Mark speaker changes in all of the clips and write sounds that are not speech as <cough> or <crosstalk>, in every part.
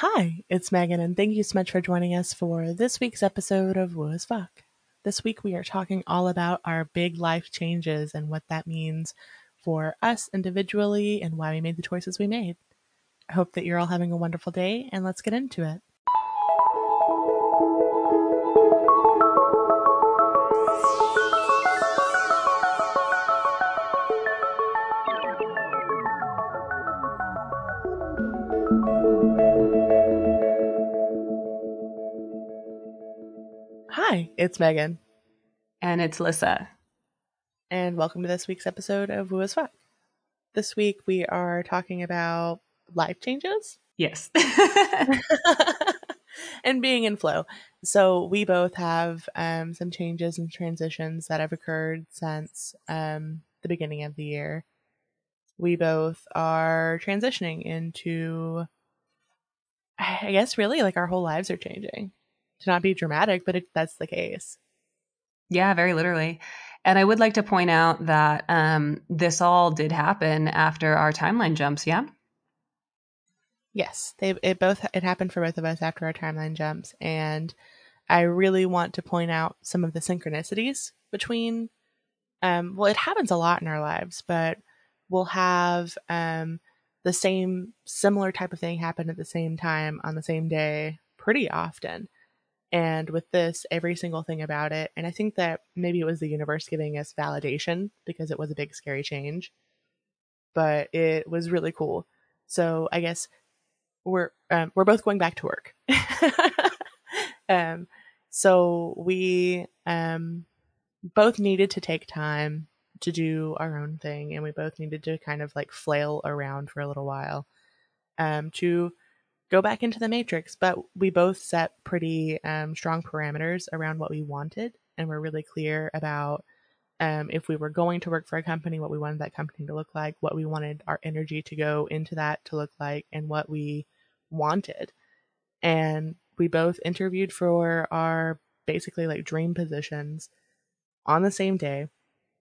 Speaker 1: Hi, it's Megan, and thank you so much for joining us for this week's episode of Woo as Fuck. This week we are talking all about our big life changes and what that means for us individually and why we made the choices we made. I hope that you're all having a wonderful day, and let's get into it. It's Megan,
Speaker 2: And it's Lissa.
Speaker 1: and welcome to this week's episode of Woo as Fuck. This week we are talking about life changes
Speaker 2: Yes. <laughs> <laughs>
Speaker 1: and being in flow. So we both have um, some changes and transitions that have occurred since um, the beginning of the year. We both are transitioning into, I guess, really like our whole lives are changing. To not be dramatic, but it, that's the case.
Speaker 2: yeah, very literally. And I would like to point out that um, this all did happen after our timeline jumps. Yeah.
Speaker 1: Yes, they it both it happened for both of us after our timeline jumps, and I really want to point out some of the synchronicities between. Um, well, it happens a lot in our lives, but we'll have um, the same similar type of thing happen at the same time on the same day pretty often. And with this, every single thing about it, and I think that maybe it was the universe giving us validation because it was a big scary change, but it was really cool. So I guess we're um, we're both going back to work. <laughs> um, so we um, both needed to take time to do our own thing, and we both needed to kind of like flail around for a little while um, to go back into the matrix. But we both set pretty um, strong parameters around what we wanted, and we're really clear about um, if we were going to work for a company, what we wanted that company to look like, what we wanted our energy to go into that to look like, and what we wanted. And we both interviewed for our basically like dream positions on the same day.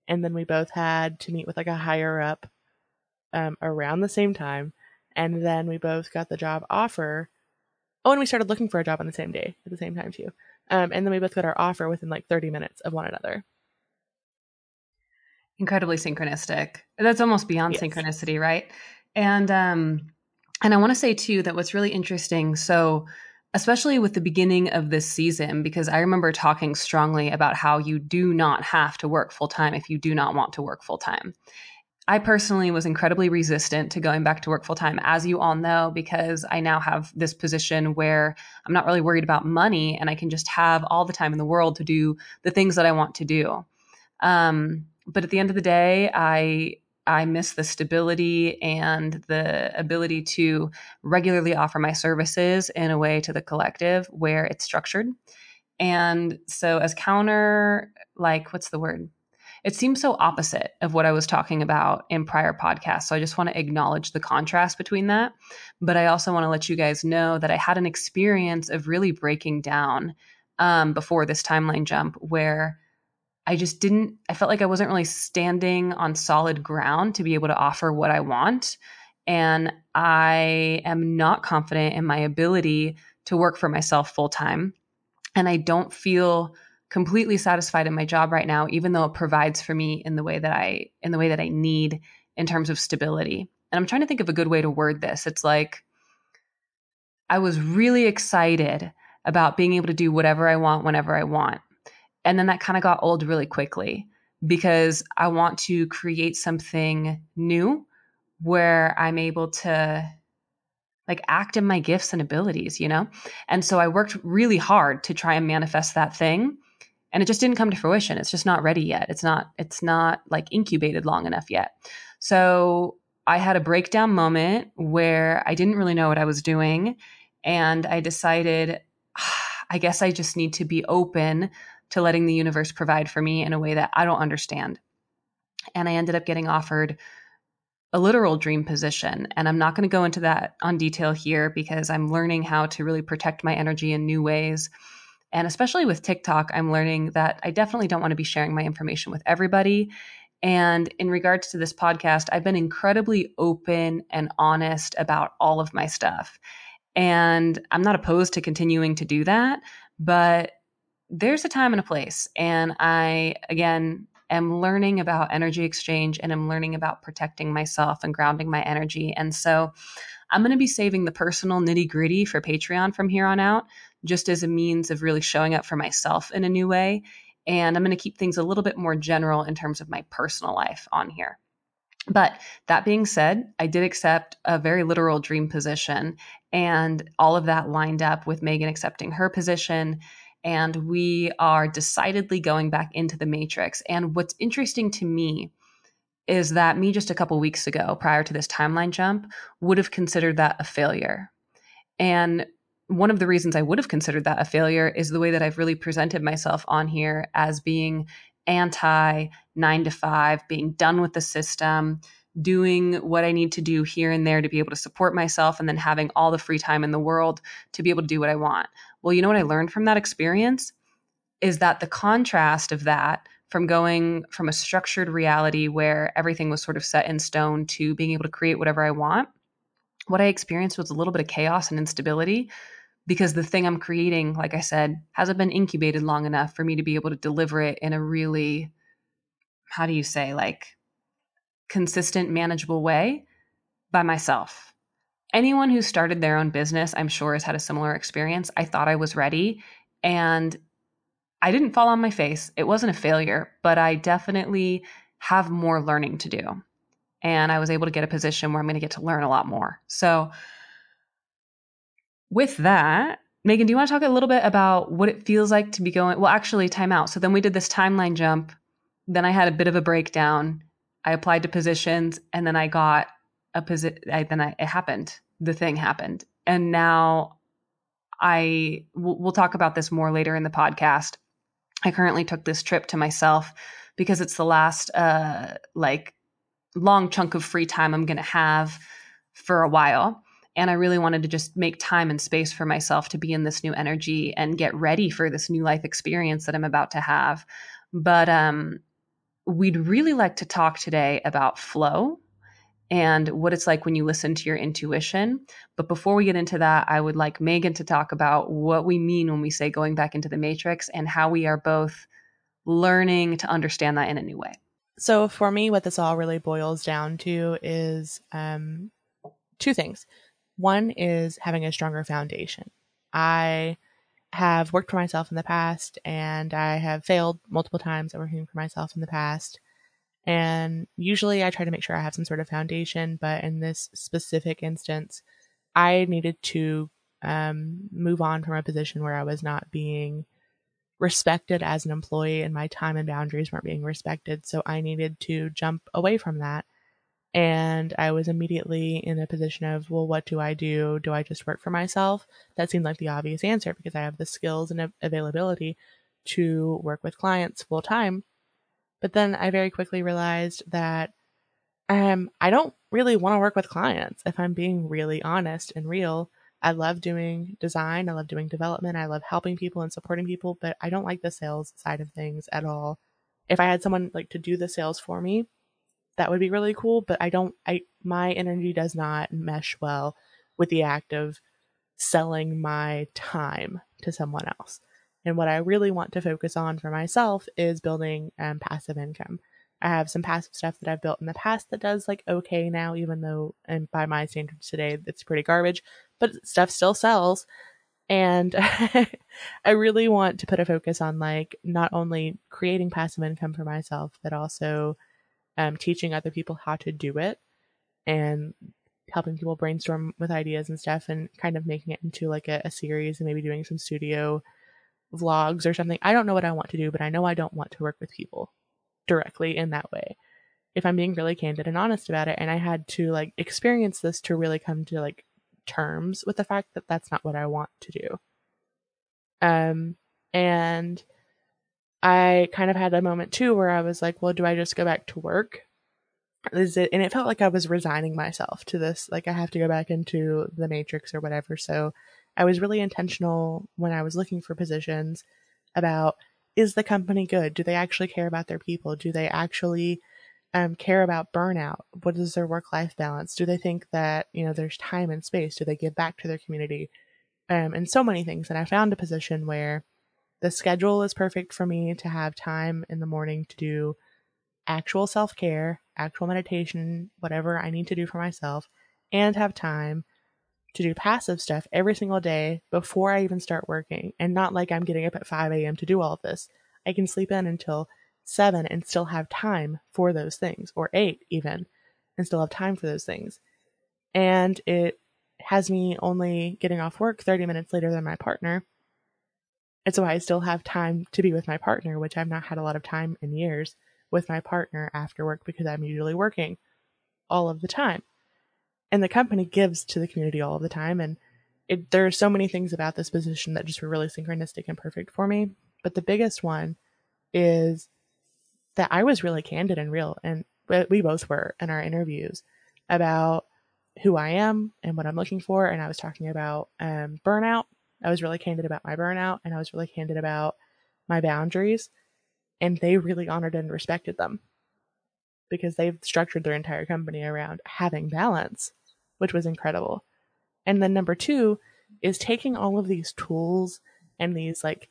Speaker 1: And then we both had to meet with like a higher up um, around the same time. And then we both got the job offer. Oh, and we started looking for a job on the same day at the same time too. Um, and then we both got our offer within like 30 minutes of one another.
Speaker 2: Incredibly synchronistic. That's almost beyond
Speaker 1: Yes.
Speaker 2: synchronicity, right? And um, and I want to say too that what's really interesting. So especially with the beginning of this season, because I remember talking strongly about how you do not have to work full time if you do not want to work full time. I personally was incredibly resistant to going back to work full time, as you all know, because I now have this position where I'm not really worried about money and I can just have all the time in the world to do the things that I want to do. Um, but at the end of the day, I I miss the stability and the ability to regularly offer my services in a way to the collective where it's structured. And so, as counter, like, what's the word? It seems so opposite of what I was talking about in prior podcasts. So, I just want to acknowledge the contrast between that. But I also want to let you guys know that I had an experience of really breaking down um, before this timeline jump where I just didn't, I felt like I wasn't really standing on solid ground to be able to offer what I want. And I am not confident in my ability to work for myself full time. And I don't feel completely satisfied in my job right now, even though it provides for me in the way that I, in the way that I need in terms of stability. And I'm trying to think of a good way to word this. It's like, I was really excited about being able to do whatever I want whenever I want. And then that kind of got old really quickly because I want to create something new where I'm able to like act in my gifts and abilities, you know? And so I worked really hard to try and manifest that thing and it just didn't come to fruition. It's just not ready yet. It's not it's not like incubated long enough yet. So I had a breakdown moment where I didn't really know what I was doing and I decided <sighs> I guess I just need to be open to letting the universe provide for me in a way that I don't understand. And I ended up getting offered a literal dream position. And I'm not going to go into that on detail here because I'm learning how to really protect my energy in new ways. And especially with TikTok, I'm learning that I definitely don't want to be sharing my information with everybody. And in regards to this podcast, I've been incredibly open and honest about all of my stuff. And I'm not opposed to continuing to do that, but there's a time and a place. And I, again, am learning about energy exchange and I'm learning about protecting myself and grounding my energy. And so I'm going to be saving the personal nitty gritty for Patreon from here on out, just as a means of really showing up for myself in a new way. And I'm going to keep things a little bit more general in terms of my personal life on here. But that being said, I did accept a very literal dream position, and all of that lined up with Megan accepting her position. And we are decidedly going back into the matrix. And what's interesting to me is that me just a couple weeks ago, prior to this timeline jump, would have considered that a failure. And one of the reasons I would have considered that a failure is the way that I've really presented myself on here as being anti nine to five, being done with the system, doing what I need to do here and there to be able to support myself, and then having all the free time in the world to be able to do what I want. Well, you know what I learned from that experience is that the contrast of that from going from a structured reality where everything was sort of set in stone to being able to create whatever I want, what I experienced was a little bit of chaos and instability because the thing I'm creating, like I said, hasn't been incubated long enough for me to be able to deliver it in a really, how do you say, like consistent, manageable way by myself. Anyone who started their own business, I'm sure, has had a similar experience. I thought I was ready and I didn't fall on my face. It wasn't a failure, but I definitely have more learning to do. And I was able to get a position where I'm going to get to learn a lot more. So, with that, Megan, do you want to talk a little bit about what it feels like to be going? Well, actually, time out. So then we did this timeline jump. Then I had a bit of a breakdown. I applied to positions, and then I got a position. Then I, it happened. The thing happened, and now I we'll, we'll talk about this more later in the podcast. I currently took this trip to myself because it's the last uh, like long chunk of free time I'm going to have for a while and I really wanted to just make time and space for myself to be in this new energy and get ready for this new life experience that I'm about to have. But um, we'd really like to talk today about flow and what it's like when you listen to your intuition. But before we get into that, I would like Megan to talk about what we mean when we say going back into the matrix and how we are both learning to understand that in a new way.
Speaker 1: So, for me, what this all really boils down to is um, two things. One is having a stronger foundation. I have worked for myself in the past and I have failed multiple times at working for myself in the past. And usually I try to make sure I have some sort of foundation, but in this specific instance, I needed to um, move on from a position where I was not being respected as an employee and my time and boundaries weren't being respected. So I needed to jump away from that and I was immediately in a position of, well, what do I do? Do I just work for myself? That seemed like the obvious answer because I have the skills and availability to work with clients full time. But then I very quickly realized that um, I don't really want to work with clients if I'm being really honest and real. I love doing design, I love doing development, I love helping people and supporting people, but I don't like the sales side of things at all. If I had someone like to do the sales for me, that would be really cool but i don't i my energy does not mesh well with the act of selling my time to someone else. And what i really want to focus on for myself is building um, passive income. I have some passive stuff that i've built in the past that does like okay now even though and by my standards today it's pretty garbage but stuff still sells. And <laughs> i really want to put a focus on like not only creating passive income for myself but also um, teaching other people how to do it and helping people brainstorm with ideas and stuff and kind of making it into like a, a series and maybe doing some studio vlogs or something. I don't know what I want to do, but I know I don't want to work with people directly in that way. If I'm being really candid and honest about it, and I had to like experience this to really come to like terms with the fact that that's not what I want to do. Um, and I kind of had a moment too where I was like, well, do I just go back to work? Is it, and it felt like I was resigning myself to this. Like I have to go back into the matrix or whatever. So I was really intentional when I was looking for positions about is the company good? Do they actually care about their people? Do they actually um, care about burnout? What is their work life balance? Do they think that you know there's time and space? Do they give back to their community? Um, and so many things. And I found a position where the schedule is perfect for me to have time in the morning to do actual self care, actual meditation, whatever I need to do for myself, and have time to do passive stuff every single day before I even start working. And not like I'm getting up at 5 a.m. to do all of this. I can sleep in until 7 and still have time for those things, or 8 even, and still have time for those things. And it has me only getting off work 30 minutes later than my partner. And so I still have time to be with my partner, which I've not had a lot of time in years with my partner after work because I'm usually working all of the time. And the company gives to the community all of the time. And it, there are so many things about this position that just were really synchronistic and perfect for me. But the biggest one is that I was really candid and real, and we both were in our interviews about who I am and what I'm looking for. And I was talking about um, burnout. I was really candid about my burnout, and I was really candid about my boundaries and they really honored and respected them because they've structured their entire company around having balance, which was incredible. And then number two is taking all of these tools and these like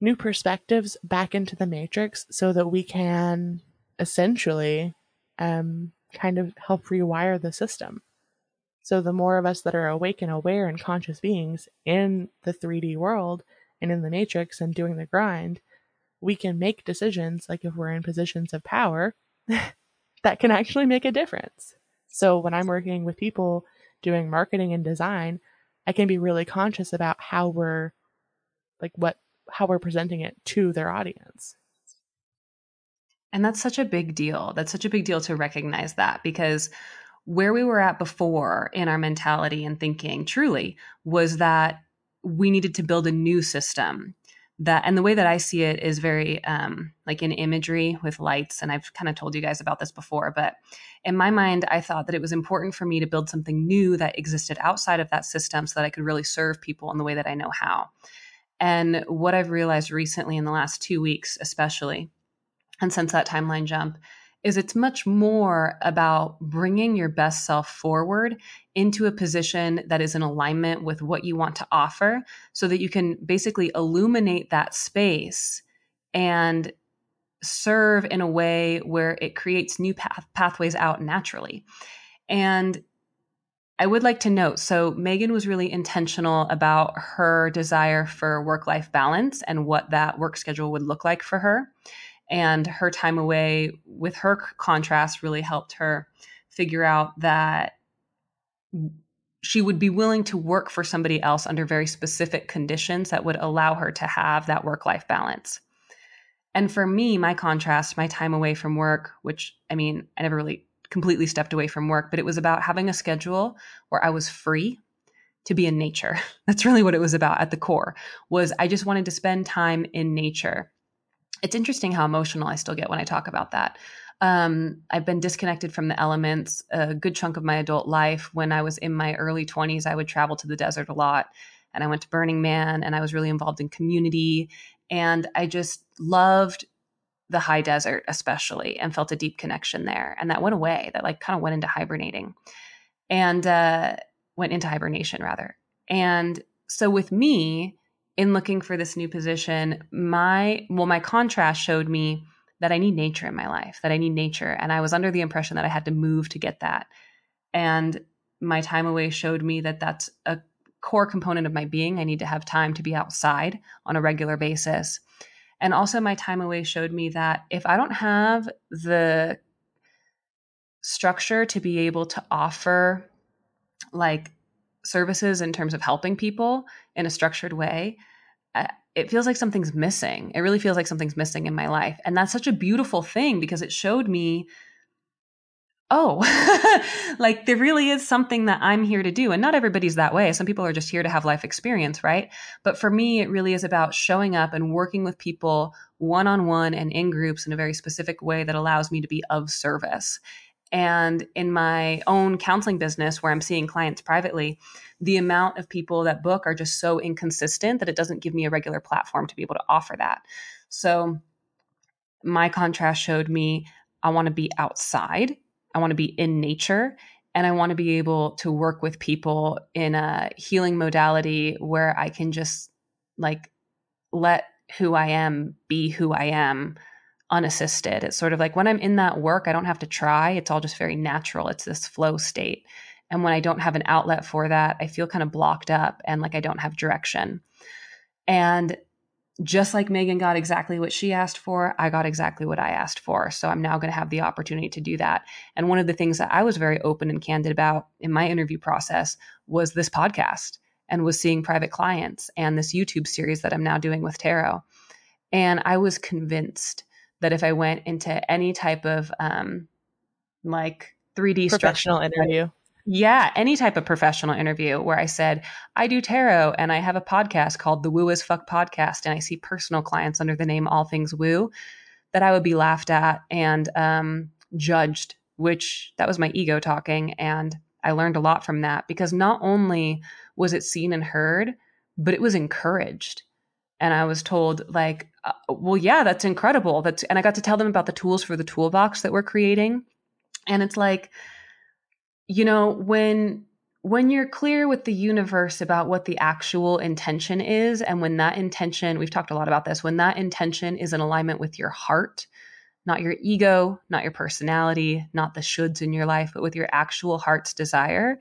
Speaker 1: new perspectives back into the matrix so that we can essentially um, kind of help rewire the system. So the more of us that are awake and aware and conscious beings in the 3D world and in the matrix and doing the grind, we can make decisions, like if we're in positions of power, <laughs> that can actually make a difference. So when I'm working with people doing marketing and design, I can be really conscious about how we're like what how we're presenting it to their audience.
Speaker 2: And that's such a big deal. That's such a big deal to recognize that because where we were at before in our mentality and thinking truly was that we needed to build a new system that and the way that i see it is very um, like in imagery with lights and i've kind of told you guys about this before but in my mind i thought that it was important for me to build something new that existed outside of that system so that i could really serve people in the way that i know how. And what i've realized recently in the last two weeks especially and since that timeline jump is it's much more about bringing your best self forward into a position that is in alignment with what you want to offer so that you can basically illuminate that space and serve in a way where it creates new path, pathways out naturally. And I would like to note so, Megan was really intentional about her desire for work life balance and what that work schedule would look like for her and her time away with her contrast really helped her figure out that she would be willing to work for somebody else under very specific conditions that would allow her to have that work life balance. And for me, my contrast, my time away from work, which I mean, I never really completely stepped away from work, but it was about having a schedule where I was free to be in nature. <laughs> That's really what it was about at the core. Was I just wanted to spend time in nature it's interesting how emotional I still get when I talk about that. Um, I've been disconnected from the elements a good chunk of my adult life. When I was in my early 20s, I would travel to the desert a lot. And I went to Burning Man and I was really involved in community. And I just loved the high desert, especially, and felt a deep connection there. And that went away. That like kind of went into hibernating and uh, went into hibernation, rather. And so with me, in looking for this new position, my well, my contrast showed me that I need nature in my life, that I need nature. And I was under the impression that I had to move to get that. And my time away showed me that that's a core component of my being. I need to have time to be outside on a regular basis. And also, my time away showed me that if I don't have the structure to be able to offer like services in terms of helping people in a structured way, Uh, it feels like something's missing. It really feels like something's missing in my life. And that's such a beautiful thing because it showed me, oh, <laughs> like there really is something that I'm here to do. And not everybody's that way. Some people are just here to have life experience, right? But for me, it really is about showing up and working with people one on one and in groups in a very specific way that allows me to be of service. And in my own counseling business, where I'm seeing clients privately, the amount of people that book are just so inconsistent that it doesn't give me a regular platform to be able to offer that. So, my contrast showed me I want to be outside. I want to be in nature. And I want to be able to work with people in a healing modality where I can just like let who I am be who I am unassisted. It's sort of like when I'm in that work, I don't have to try. It's all just very natural. It's this flow state. And when I don't have an outlet for that, I feel kind of blocked up and like I don't have direction. And just like Megan got exactly what she asked for, I got exactly what I asked for. So I'm now going to have the opportunity to do that. And one of the things that I was very open and candid about in my interview process was this podcast and was seeing private clients and this YouTube series that I'm now doing with Tarot. And I was convinced that if I went into any type of um, like 3D
Speaker 1: professional interview,
Speaker 2: yeah, any type of professional interview where I said, I do tarot and I have a podcast called the Woo as Fuck Podcast, and I see personal clients under the name All Things Woo, that I would be laughed at and um, judged, which that was my ego talking. And I learned a lot from that because not only was it seen and heard, but it was encouraged. And I was told, like, uh, well, yeah, that's incredible. That's, and I got to tell them about the tools for the toolbox that we're creating. And it's like, you know, when when you're clear with the universe about what the actual intention is and when that intention we've talked a lot about this when that intention is in alignment with your heart not your ego not your personality not the shoulds in your life but with your actual heart's desire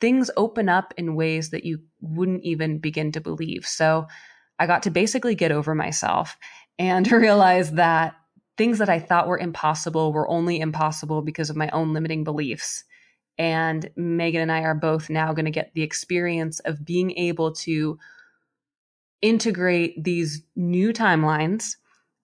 Speaker 2: things open up in ways that you wouldn't even begin to believe so i got to basically get over myself and <laughs> realize that things that I thought were impossible were only impossible because of my own limiting beliefs. And Megan and I are both now going to get the experience of being able to integrate these new timelines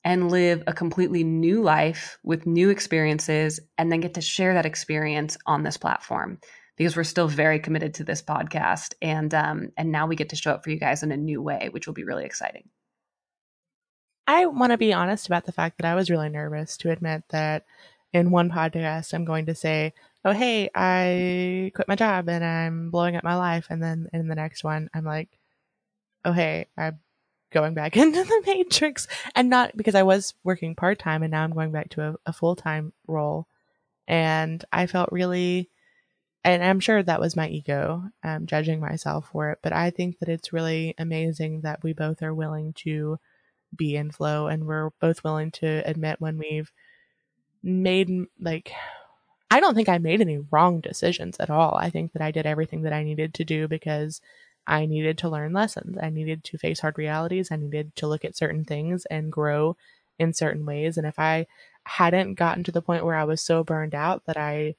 Speaker 2: and live a completely new life with new experiences and then get to share that experience on this platform because we're still very committed to this podcast and um, and now we get to show up for you guys in a new way which will be really exciting
Speaker 1: I want to be honest about the fact that I was really nervous to admit that in one podcast I'm going to say, "Oh, hey, I quit my job and I'm blowing up my life," and then in the next one I'm like, "Oh, hey, I'm going back <laughs> into the matrix," and not because I was working part time and now I'm going back to a, a full time role, and I felt really. And I'm sure that was my ego um, judging myself for it, but I think that it's really amazing that we both are willing to be in flow and we're both willing to admit when we've made like I don't think I made any wrong decisions at all. I think that I did everything that I needed to do because I needed to learn lessons. I needed to face hard realities. I needed to look at certain things and grow in certain ways. And if I hadn't gotten to the point where I was so burned out that I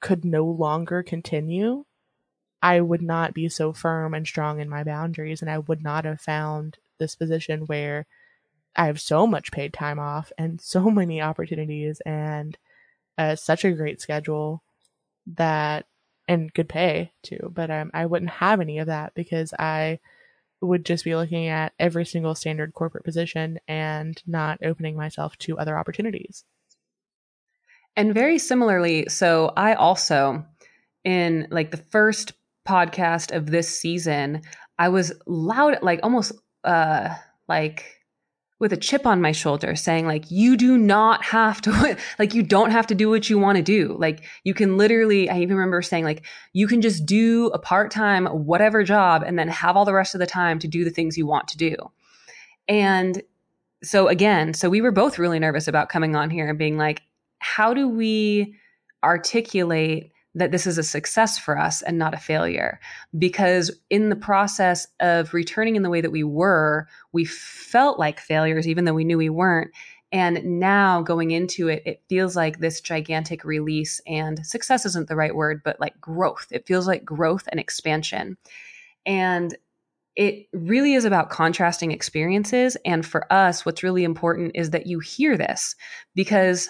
Speaker 1: could no longer continue, I would not be so firm and strong in my boundaries. And I would not have found this position where I have so much paid time off and <laughs> so many opportunities and uh, such a great schedule that and good pay too. But um, I wouldn't have any of that because I would just be looking at every single standard corporate position and not opening myself to other opportunities.
Speaker 2: And very similarly, so I also, in like the first podcast of this season, I was loud, like almost uh like with a chip on my shoulder saying like you do not have to <laughs> like you don't have to do what you want to do. Like you can literally i even remember saying like you can just do a part-time whatever job and then have all the rest of the time to do the things you want to do. And so again so we were both really nervous about coming on here and being like how do we articulate that this is a success for us and not a failure. Because in the process of returning in the way that we were, we felt like failures, even though we knew we weren't. And now going into it, it feels like this gigantic release and success isn't the right word, but like growth. It feels like growth and expansion. And it really is about contrasting experiences. And for us, what's really important is that you hear this because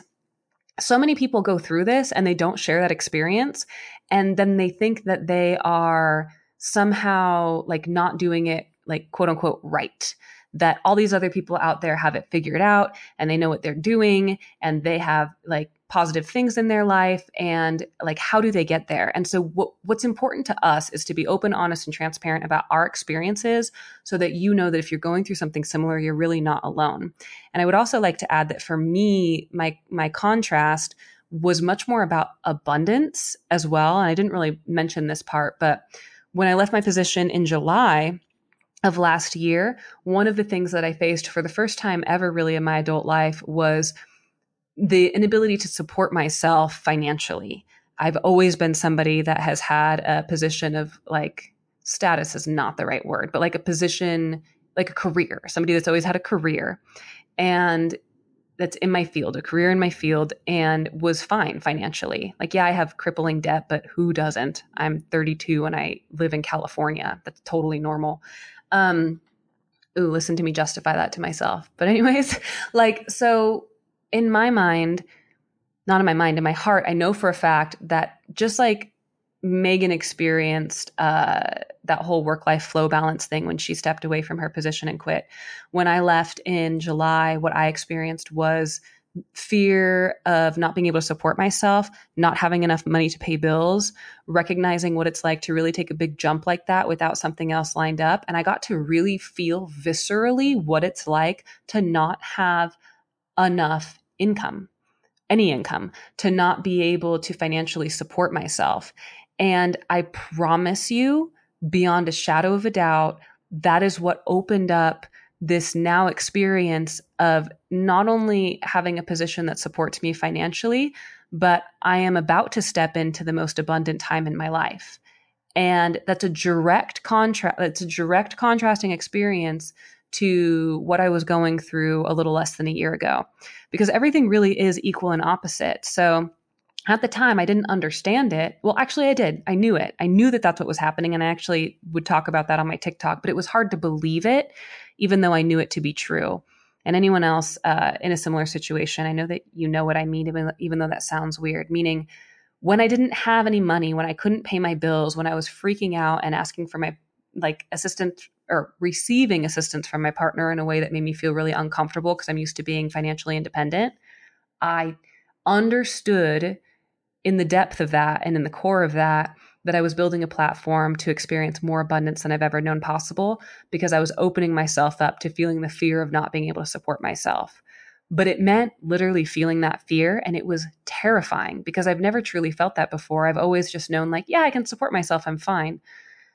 Speaker 2: so many people go through this and they don't share that experience and then they think that they are somehow like not doing it like quote unquote right that all these other people out there have it figured out and they know what they're doing and they have like positive things in their life and like how do they get there? And so what, what's important to us is to be open honest and transparent about our experiences so that you know that if you're going through something similar you're really not alone. And i would also like to add that for me my my contrast was much more about abundance as well. And i didn't really mention this part but when i left my position in july of last year one of the things that i faced for the first time ever really in my adult life was the inability to support myself financially. I've always been somebody that has had a position of like status is not the right word, but like a position, like a career, somebody that's always had a career and that's in my field, a career in my field, and was fine financially. Like, yeah, I have crippling debt, but who doesn't? I'm 32 and I live in California. That's totally normal. Um, ooh, listen to me justify that to myself. But, anyways, <laughs> like, so in my mind, not in my mind, in my heart, I know for a fact that just like Megan experienced uh, that whole work life flow balance thing when she stepped away from her position and quit. When I left in July, what I experienced was fear of not being able to support myself, not having enough money to pay bills, recognizing what it's like to really take a big jump like that without something else lined up. And I got to really feel viscerally what it's like to not have enough income, any income, to not be able to financially support myself. And I promise you, beyond a shadow of a doubt, that is what opened up this now experience of not only having a position that supports me financially, but I am about to step into the most abundant time in my life. And that's a direct contrast, that's a direct contrasting experience to what I was going through a little less than a year ago because everything really is equal and opposite. So at the time, I didn't understand it. Well, actually, I did. I knew it. I knew that that's what was happening. And I actually would talk about that on my TikTok, but it was hard to believe it, even though I knew it to be true. And anyone else uh, in a similar situation, I know that you know what I mean, even, even though that sounds weird, meaning when I didn't have any money, when I couldn't pay my bills, when I was freaking out and asking for my like assistant or receiving assistance from my partner in a way that made me feel really uncomfortable because I'm used to being financially independent. I understood in the depth of that and in the core of that that I was building a platform to experience more abundance than I've ever known possible because I was opening myself up to feeling the fear of not being able to support myself. But it meant literally feeling that fear. And it was terrifying because I've never truly felt that before. I've always just known, like, yeah, I can support myself. I'm fine.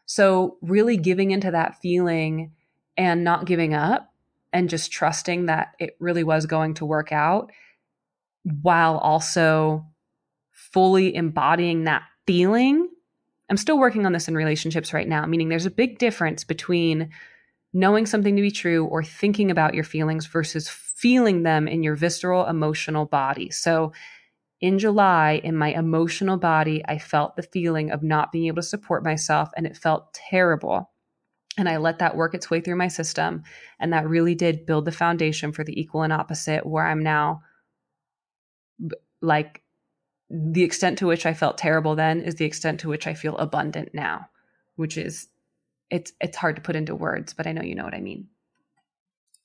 Speaker 2: So, really giving into that feeling and not giving up and just trusting that it really was going to work out while also fully embodying that feeling. I'm still working on this in relationships right now, meaning there's a big difference between knowing something to be true or thinking about your feelings versus feeling them in your visceral emotional body. So, in July, in my emotional body, I felt the feeling of not being able to support myself, and it felt terrible. And I let that work its way through my system. And that really did build the foundation for the equal and opposite, where I'm now like the extent to which I felt terrible then is the extent to which I feel abundant now, which is it's it's hard to put into words, but I know you know what I mean.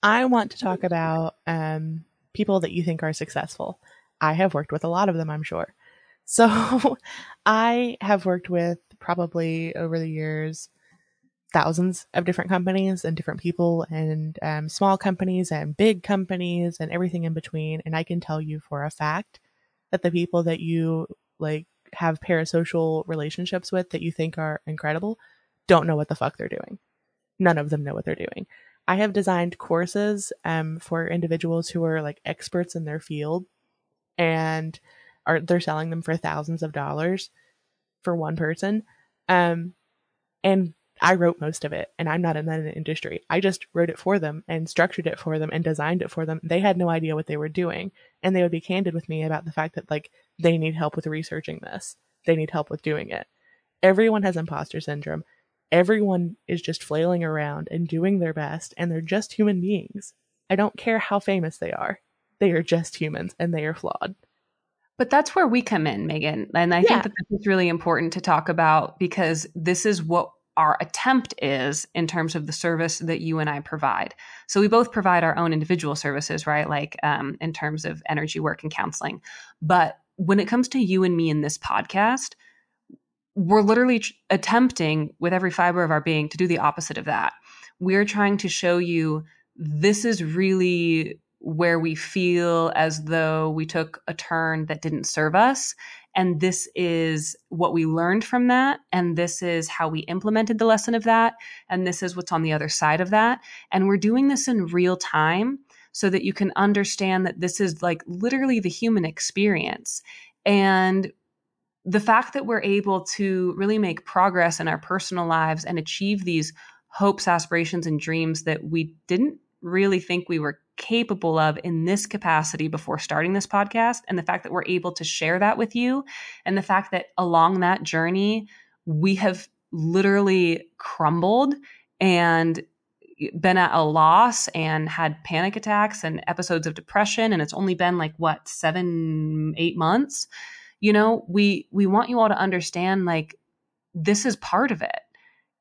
Speaker 1: I want to talk about um, people that you think are successful. I have worked with a lot of them, I'm sure. So <laughs> I have worked with probably over the years thousands of different companies and different people and um, small companies and big companies and everything in between. And I can tell you for a fact that the people that you like have parasocial relationships with that you think are incredible don't know what the fuck they're doing. None of them know what they're doing. I have designed courses um, for individuals who are like experts in their field and are they're selling them for thousands of dollars for one person. Um, and I wrote most of it, and I'm not in that industry. I just wrote it for them and structured it for them and designed it for them. They had no idea what they were doing, and they would be candid with me about the fact that like they need help with researching this. They need help with doing it. Everyone has imposter syndrome. Everyone is just flailing around and doing their best, and they're just human beings. I don't care how famous they are. They are just humans and they are flawed.
Speaker 2: But that's where we come in, Megan. And I yeah. think that this is really important to talk about because this is what our attempt is in terms of the service that you and I provide. So we both provide our own individual services, right? Like um, in terms of energy work and counseling. But when it comes to you and me in this podcast, we're literally attempting with every fiber of our being to do the opposite of that. We're trying to show you this is really where we feel as though we took a turn that didn't serve us and this is what we learned from that. And this is how we implemented the lesson of that. And this is what's on the other side of that. And we're doing this in real time so that you can understand that this is like literally the human experience. And the fact that we're able to really make progress in our personal lives and achieve these hopes, aspirations, and dreams that we didn't really think we were capable of in this capacity before starting this podcast. And the fact that we're able to share that with you, and the fact that along that journey, we have literally crumbled and been at a loss and had panic attacks and episodes of depression and it's only been like what 7 8 months you know we we want you all to understand like this is part of it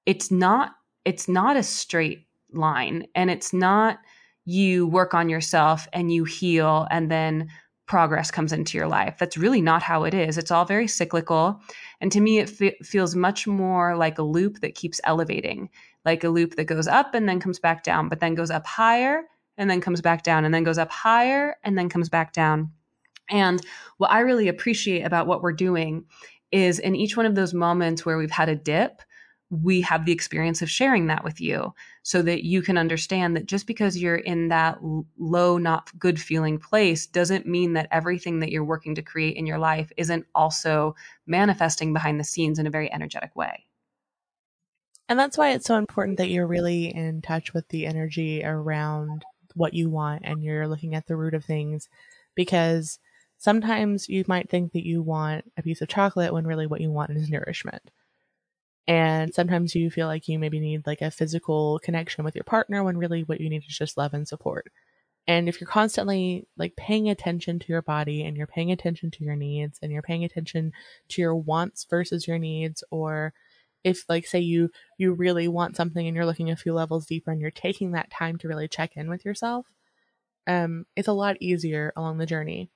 Speaker 2: it's not it's not a straight line and it's not you work on yourself and you heal and then progress comes into your life. That's really not how it is. It's all very cyclical. And to me, it f- feels much more like a loop that keeps elevating, like a loop that goes up and then comes back down, but then goes up higher and then comes back down and then goes up higher and then comes back down. And what I really appreciate about what we're doing is in each one of those moments where we've had a dip, we have the experience of sharing that with you so that you can understand that just because you're in that low, not good feeling place doesn't mean that everything that you're working to create in your life isn't also manifesting behind the scenes in a very energetic way.
Speaker 1: And that's why it's so important that you're really in touch with the energy around what you want and you're looking at the root of things because sometimes you might think that you want a piece of chocolate when really what you want is nourishment and sometimes you feel like you maybe need like a physical connection with your partner when really what you need is just love and support. And if you're constantly like paying attention to your body and you're paying attention to your needs and you're paying attention to your wants versus your needs or if like say you you really want something and you're looking a few levels deeper and you're taking that time to really check in with yourself um it's a lot easier along the journey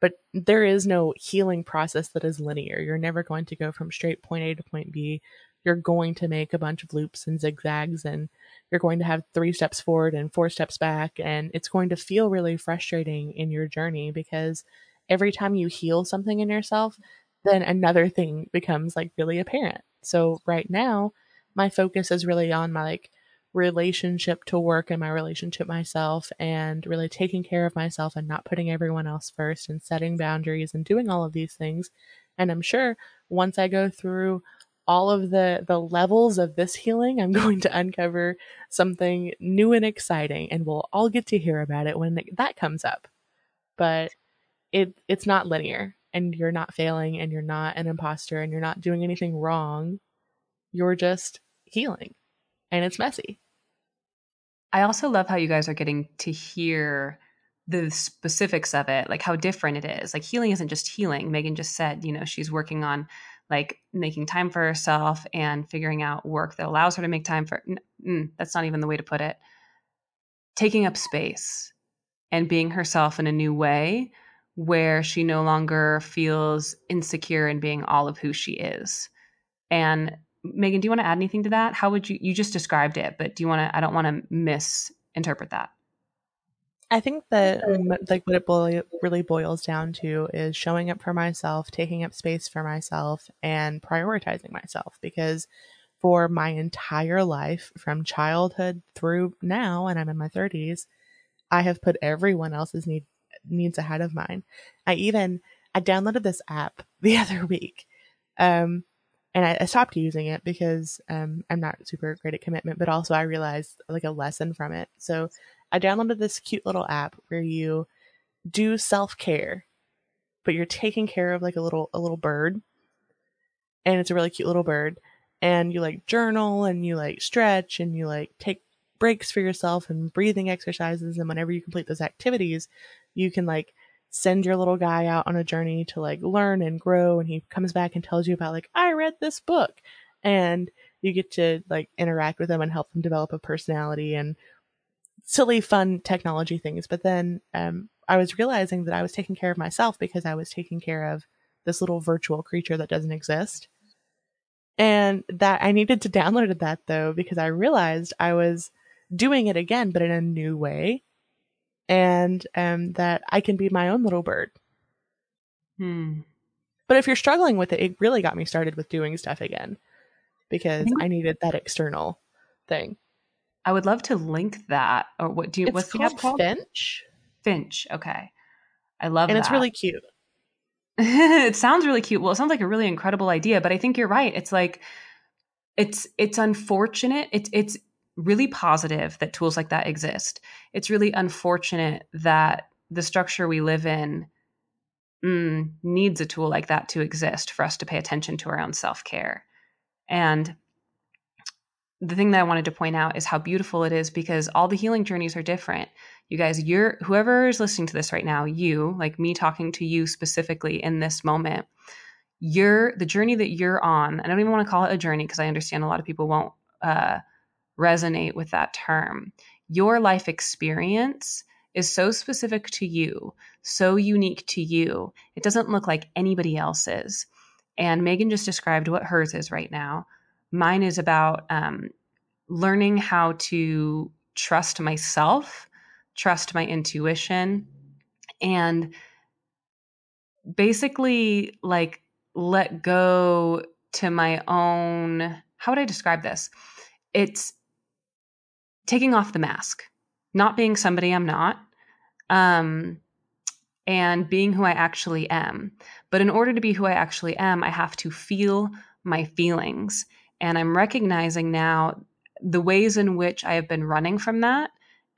Speaker 1: but there is no healing process that is linear. You're never going to go from straight point A to point B. You're going to make a bunch of loops and zigzags, and you're going to have three steps forward and four steps back. And it's going to feel really frustrating in your journey because every time you heal something in yourself, then another thing becomes like really apparent. So, right now, my focus is really on my like relationship to work and my relationship myself and really taking care of myself and not putting everyone else first and setting boundaries and doing all of these things. And i'm sure once i go through all of the the levels of this healing i'm <laughs> going to uncover something new and exciting and we'll all get to hear about it when that comes up. But it it's not linear and you're not failing and you're not an imposter and you're not doing anything wrong. You're just healing and it's messy.
Speaker 2: I also love how you guys are getting to hear the specifics of it, like how different it is. Like healing isn't just healing. Megan just said, you know, she's working on like making time for herself and figuring out work that allows her to make time for mm, that's not even the way to put it. Taking up space and being herself in a new way where she no longer feels insecure in being all of who she is. And Megan, do you want to add anything to that? How would you you just described it, but do you want to I don't want to misinterpret that.
Speaker 1: I think that um, like what it boil, really boils down to is showing up for myself, taking up space for myself and prioritizing myself because for my entire life from childhood through now and I'm in my 30s, I have put everyone else's need, needs ahead of mine. I even I downloaded this app <laughs> the other week. Um and I, I, stopped using it because um, I'm not super great at commitment, but also I realized like a lesson from it. So I downloaded this cute little app where you do self care, but you're taking care of like a little a little bird, and it's a really cute little bird, and you like journal and you like stretch and you like take breaks for yourself and breathing exercises, and whenever you complete those activities, you can like send your little guy out on a journey to like learn and grow and he comes back and tells you about like I read this book and you get to like interact with them and help them develop a personality and silly, fun technology things. But then um, I was realizing that I was taking care of myself because I was taking care of this little virtual creature that doesn't exist. And that I needed to <laughs> download that though because I realized I was doing it again, but in a new way, and um, that I can be my own little bird.
Speaker 2: Hmm.
Speaker 1: But if you're struggling with it, it really got me started with doing stuff again because I, I needed that external thing.
Speaker 2: I would love to link that. Or what do you?
Speaker 1: It's
Speaker 2: what's
Speaker 1: called
Speaker 2: the app called?
Speaker 1: Finch,
Speaker 2: Finch. Okay, I love that.
Speaker 1: and
Speaker 2: that.
Speaker 1: it's really cute. <laughs>
Speaker 2: it sounds really cute. Well, it sounds like a really incredible idea, but I think you're right. It's like it's it's unfortunate. It's it's really positive that tools like that exist. It's really unfortunate that the structure we live in mm, needs a tool like that to exist for us to pay attention to our own self care. And the thing that I wanted to point out is how beautiful it is because all the healing journeys are different. You guys, you're whoever is listening to this right now, you, like me talking to you specifically in this moment, you're the journey that you're on. I don't even want to call it a journey because I understand a lot of people won't uh, resonate with that term. Your life experience is so specific to you, so unique to you. It doesn't look like anybody else's. And Megan just described what hers is right now. Mine is about um, learning how to trust myself, trust my intuition, and basically like let go to my own. How would I describe this? It's taking off the mask, not being somebody I'm not, um, and being who I actually am. But in order to be who I actually am, I have to feel my feelings. And I'm recognizing now the ways in which I have been running from that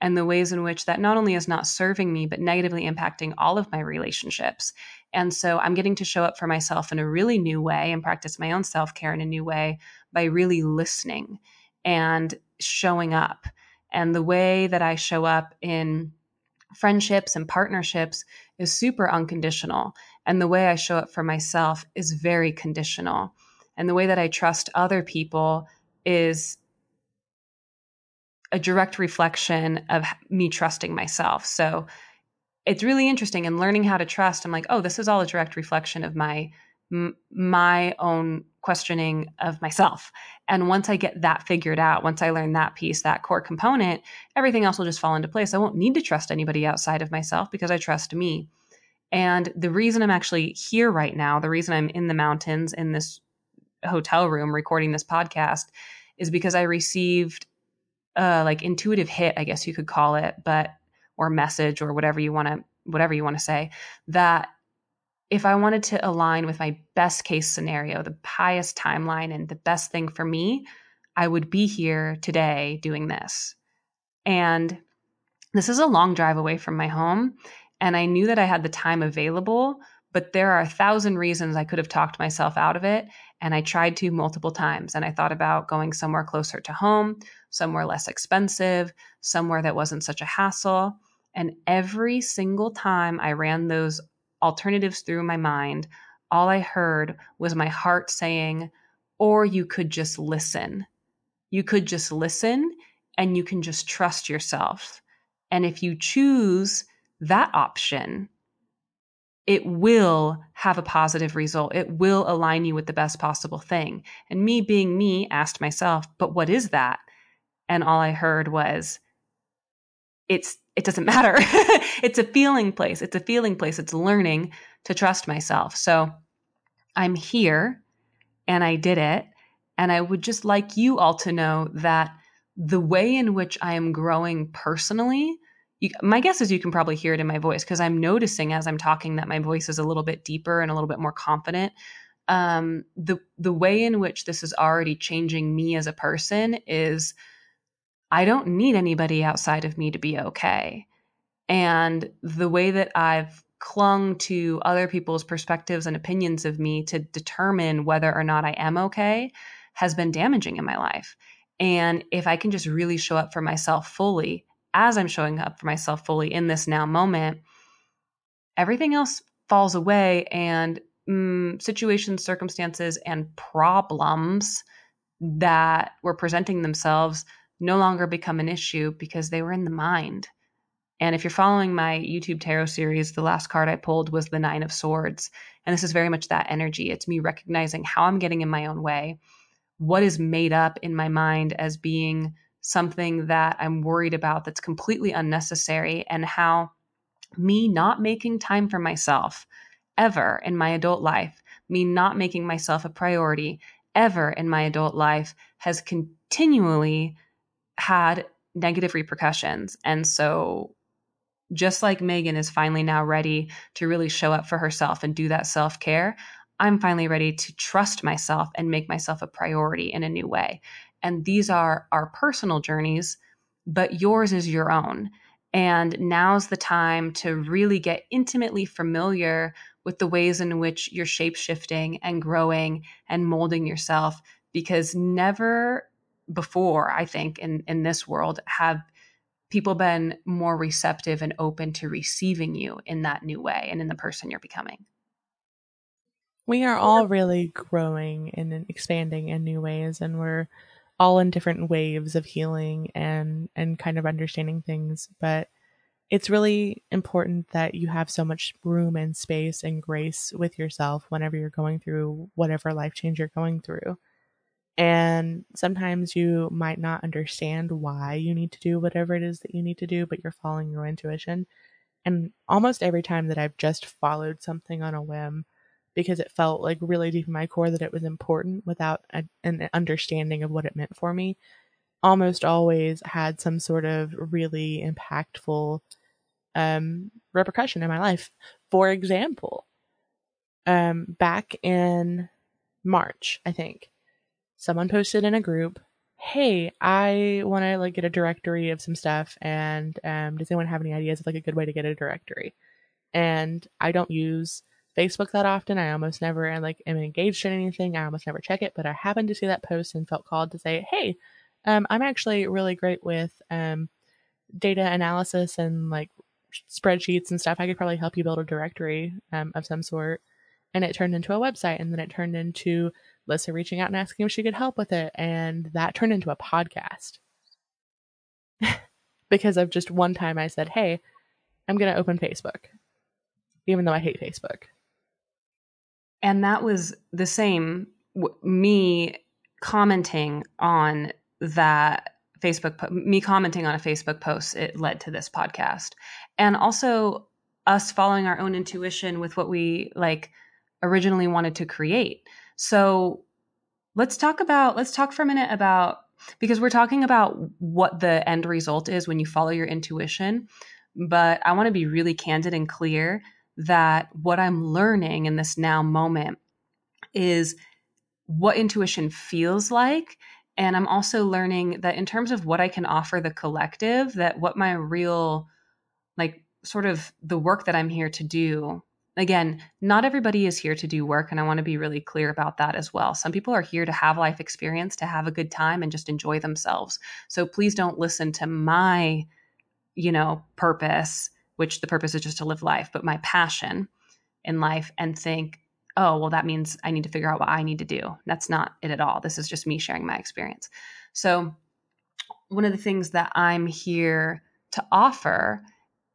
Speaker 2: and the ways in which that not only is not serving me, but negatively impacting all of my relationships. And so I'm getting to show up for myself in a really new way and practice my own self care in a new way by really listening and showing up. And the way that I show up in friendships and partnerships is super unconditional. And the way I show up for myself is very conditional. And the way that I trust other people is a direct reflection of me trusting myself. So it's really interesting and learning how to trust. I'm like, oh, this is all a direct reflection of my my own questioning of myself. And once I get that figured out, once I learn that piece, that core component, everything else will just fall into place. I won't need to trust anybody outside of myself because I trust me. And the reason I'm actually here right now, the reason I'm in the mountains in this hotel room recording this podcast is because I received a like intuitive hit, I guess you could call it, but or message or whatever you want to whatever you want to say that if I wanted to align with my best case scenario, the highest timeline and the best thing for me, I would be here today doing this. And this is a long drive away from my home. And I knew that I had the time available, but there are a thousand reasons I could have talked myself out of it. And I tried to multiple times. And I thought about going somewhere closer to home, somewhere less expensive, somewhere that wasn't such a hassle. And every single time I ran those alternatives through my mind, all I heard was my heart saying, or you could just listen. You could just listen and you can just trust yourself. And if you choose that option, it will have a positive result. It will align you with the best possible thing. And me being me asked myself, but what is that? And all I heard was, it's it doesn't <laughs> matter. it's a feeling place. It's a feeling place. It's learning to trust myself. So I'm here and I did it. And I would just like you all to know that the way in which I am growing personally, you, my guess is you can probably hear it in my voice because I'm noticing as I'm talking that my voice is a little bit deeper and a little bit more confident. Um, the the way in which this is already changing me as a person is I don't need anybody outside of me to be okay. And the way that I've clung to other people's perspectives and opinions of me to determine whether or not I am okay has been damaging in my life. And if I can just really show up for myself fully, as I'm showing up for myself fully in this now moment, everything else falls away and mm, situations, circumstances, and problems that were presenting themselves no longer become an issue because they were in the mind. And if you're following my YouTube tarot series, the last card I pulled was the Nine of Swords. And this is very much that energy. It's me recognizing how I'm getting in my own way, what is made up in my mind as being something that I'm worried about that's completely unnecessary, and how me not making time for myself ever in my adult life, me not making myself a priority ever in my adult life has continually had negative repercussions. And so, just like Megan is finally now ready to really show up for herself and do that self care, I'm finally ready to trust myself and make myself a priority in a new way. And these are our personal journeys, but yours is your own. And now's the time to really get intimately familiar with the ways in which you're shape shifting and growing and molding yourself because never before i think in in this world have people been more receptive and open to receiving you in that new way and in the person you're becoming
Speaker 1: we are all really growing and expanding in new ways and we're all in different waves of healing and and kind of understanding things but it's really important that you have so much room and space and grace with yourself whenever you're going through whatever life change you're going through. And sometimes you might not understand why you need to do whatever it is that you need to do, but you're following your intuition. And almost every time that I've just followed something on a whim because it felt like really deep in my core that it was important without a, an understanding of what it meant for me, almost always had some sort of really impactful um, repercussion in my life. For example, um, back in March, I think, someone posted in a group, "Hey, I want to like get a directory of some stuff, and um, does anyone have any ideas of like a good way to get a directory?" And I don't use Facebook that often. I almost never and like am engaged in anything. I almost never check it, but I happened to see that post and felt called to say, "Hey, um, I'm actually really great with um, data analysis and like spreadsheets and stuff, I could probably help you build a directory um, of some sort. And it turned into a website, and then it turned into Lissa reaching out and asking if she could help with it, and that turned into a podcast. <laughs> because of just one time I said, "Hey, I'm going to open Facebook," even though I hate Facebook.
Speaker 2: And that was the same. W- me commenting on that Facebook, me commenting on a Facebook post, it led to this podcast. And also us following our own intuition with what we like originally wanted to create. So let's talk about, let's talk for a minute about, because we're talking about what the end result is when you follow your intuition. But I want to be really candid and clear that what I'm learning in this now moment is what intuition feels like and i'm also learning that in terms of what i can offer the collective that what my real like sort of the work that i'm here to do again not everybody is here to do work and i want to be really clear about that as well some people are here to have life experience to have a good time and just enjoy themselves so please don't listen to my you know purpose which the purpose is just to live life but my passion in life and think oh, well, that means I need to figure out what I need to do. That's not it at all. This is just me sharing my experience. So, one of the things that I'm here to offer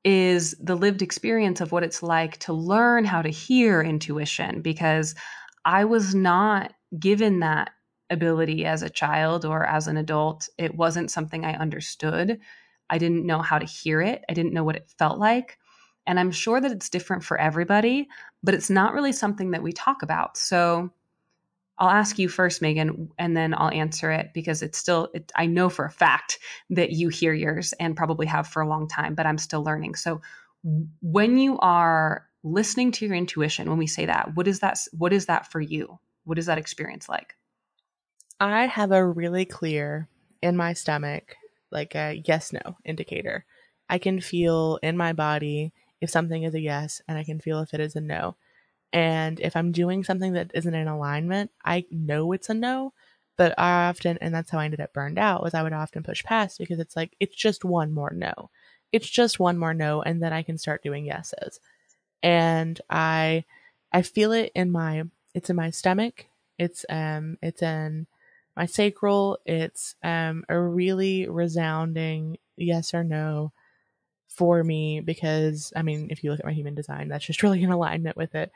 Speaker 2: is the lived experience of what it's like to learn how to hear intuition because I was not given that ability as a child or as an adult. It wasn't something I understood. I didn't know how to hear it, I didn't know what it felt like. And I'm sure that it's different for everybody, but it's not really something that we talk about. So I'll ask you first, Megan, and then I'll answer it because it's still, it, I know for a fact that you hear yours and probably have for a long time, but I'm still learning. So when you are listening to your intuition, when we say that, what is that, what is that for you? What is that experience like?
Speaker 1: I have a really clear in my stomach, like a yes no indicator. I can feel in my body if something is a yes and I can feel if it is a no. And if I'm doing something that isn't in alignment, I know it's a no, but I often, and that's how I ended up burned out, was I would often push past because it's like, it's just one more no. It's just one more no, and then I can start doing yeses. And I, I feel it in my, it's in my stomach. It's, um, it's in My sacral, it's um, a really resounding yes or no for me because, I mean, if you look at my human design, that's just <laughs> really in alignment with it.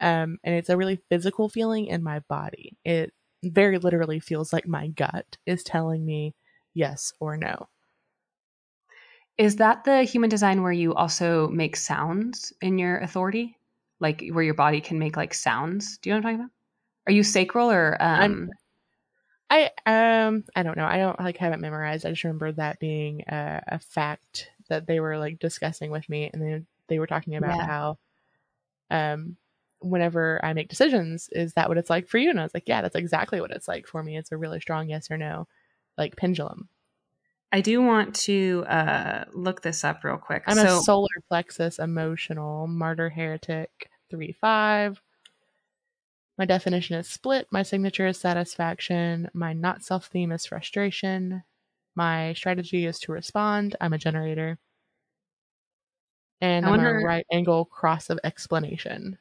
Speaker 1: Um, and it's a really physical feeling in my body. It very literally feels like my gut is telling me yes or no.
Speaker 2: Is that the human design where you also make sounds in your authority? Like where your body can make like sounds? Do you know what I'm talking about? Are you sacral or um
Speaker 1: I um I don't know. I don't like have it memorized. I just remember that being a, a fact that they were like discussing with me and then they were talking about
Speaker 2: Yeah.
Speaker 1: how um whenever I make decisions, is that what it's like for you? And I was like, yeah, that's exactly what it's like for me. It's a really strong yes or no, like pendulum.
Speaker 2: I do want to uh look this up real quick.
Speaker 1: I'm
Speaker 2: so
Speaker 1: a solar plexus emotional martyr heretic three five. My definition is split. My signature is satisfaction. My not self theme is frustration. My strategy is to respond. I'm a generator. And
Speaker 2: I
Speaker 1: I'm
Speaker 2: wonder-
Speaker 1: a right angle cross of explanation.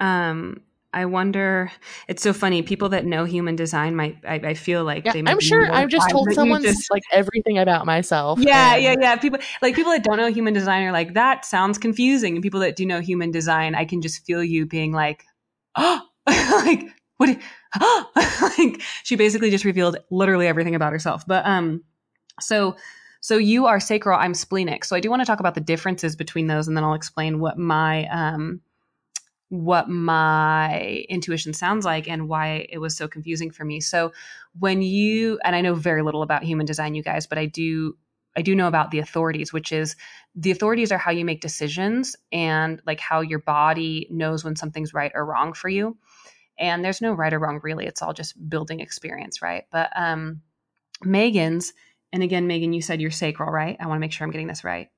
Speaker 2: Um I wonder it's so funny. People that know human design might I, I feel like
Speaker 1: Yeah,
Speaker 2: they might
Speaker 1: I'm sure I've just told someone
Speaker 2: just-
Speaker 1: like everything about myself.
Speaker 2: Yeah,
Speaker 1: and-
Speaker 2: yeah, yeah. People like people that don't know human design are like, that sounds confusing. And people that do know human design, I can just feel you being like, oh, <laughs> like what? do- Oh, <laughs> like she basically just revealed literally everything about herself. But um, so so you are sacral. I'm splenic. So I do want to talk about the differences between those, and then I'll explain what my um what my intuition sounds like and why it was so confusing for me. So when you and I know very little about human design you guys, but I do I do know about the authorities, which is the authorities are how you make decisions and like how your body knows when something's right or wrong for you. And there's no right or wrong really. It's all just building experience, right? But um Megan's and again Megan you said you're sacral, right? I want to make sure I'm getting this right.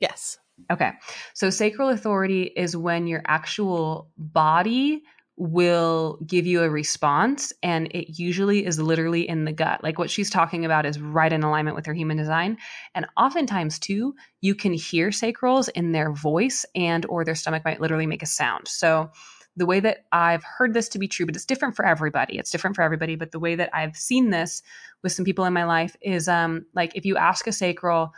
Speaker 1: Yes.
Speaker 2: Okay. So sacral authority is when your actual body will give you a response and it usually is literally in the gut. Like what she's talking about is right in alignment with her human design. And oftentimes too, you can hear sacrals in their voice and or their stomach might literally make a sound. So the way that I've heard this to be true, but it's different for everybody. It's different for everybody, but the way that I've seen this with some people in my life is um like if you ask a sacral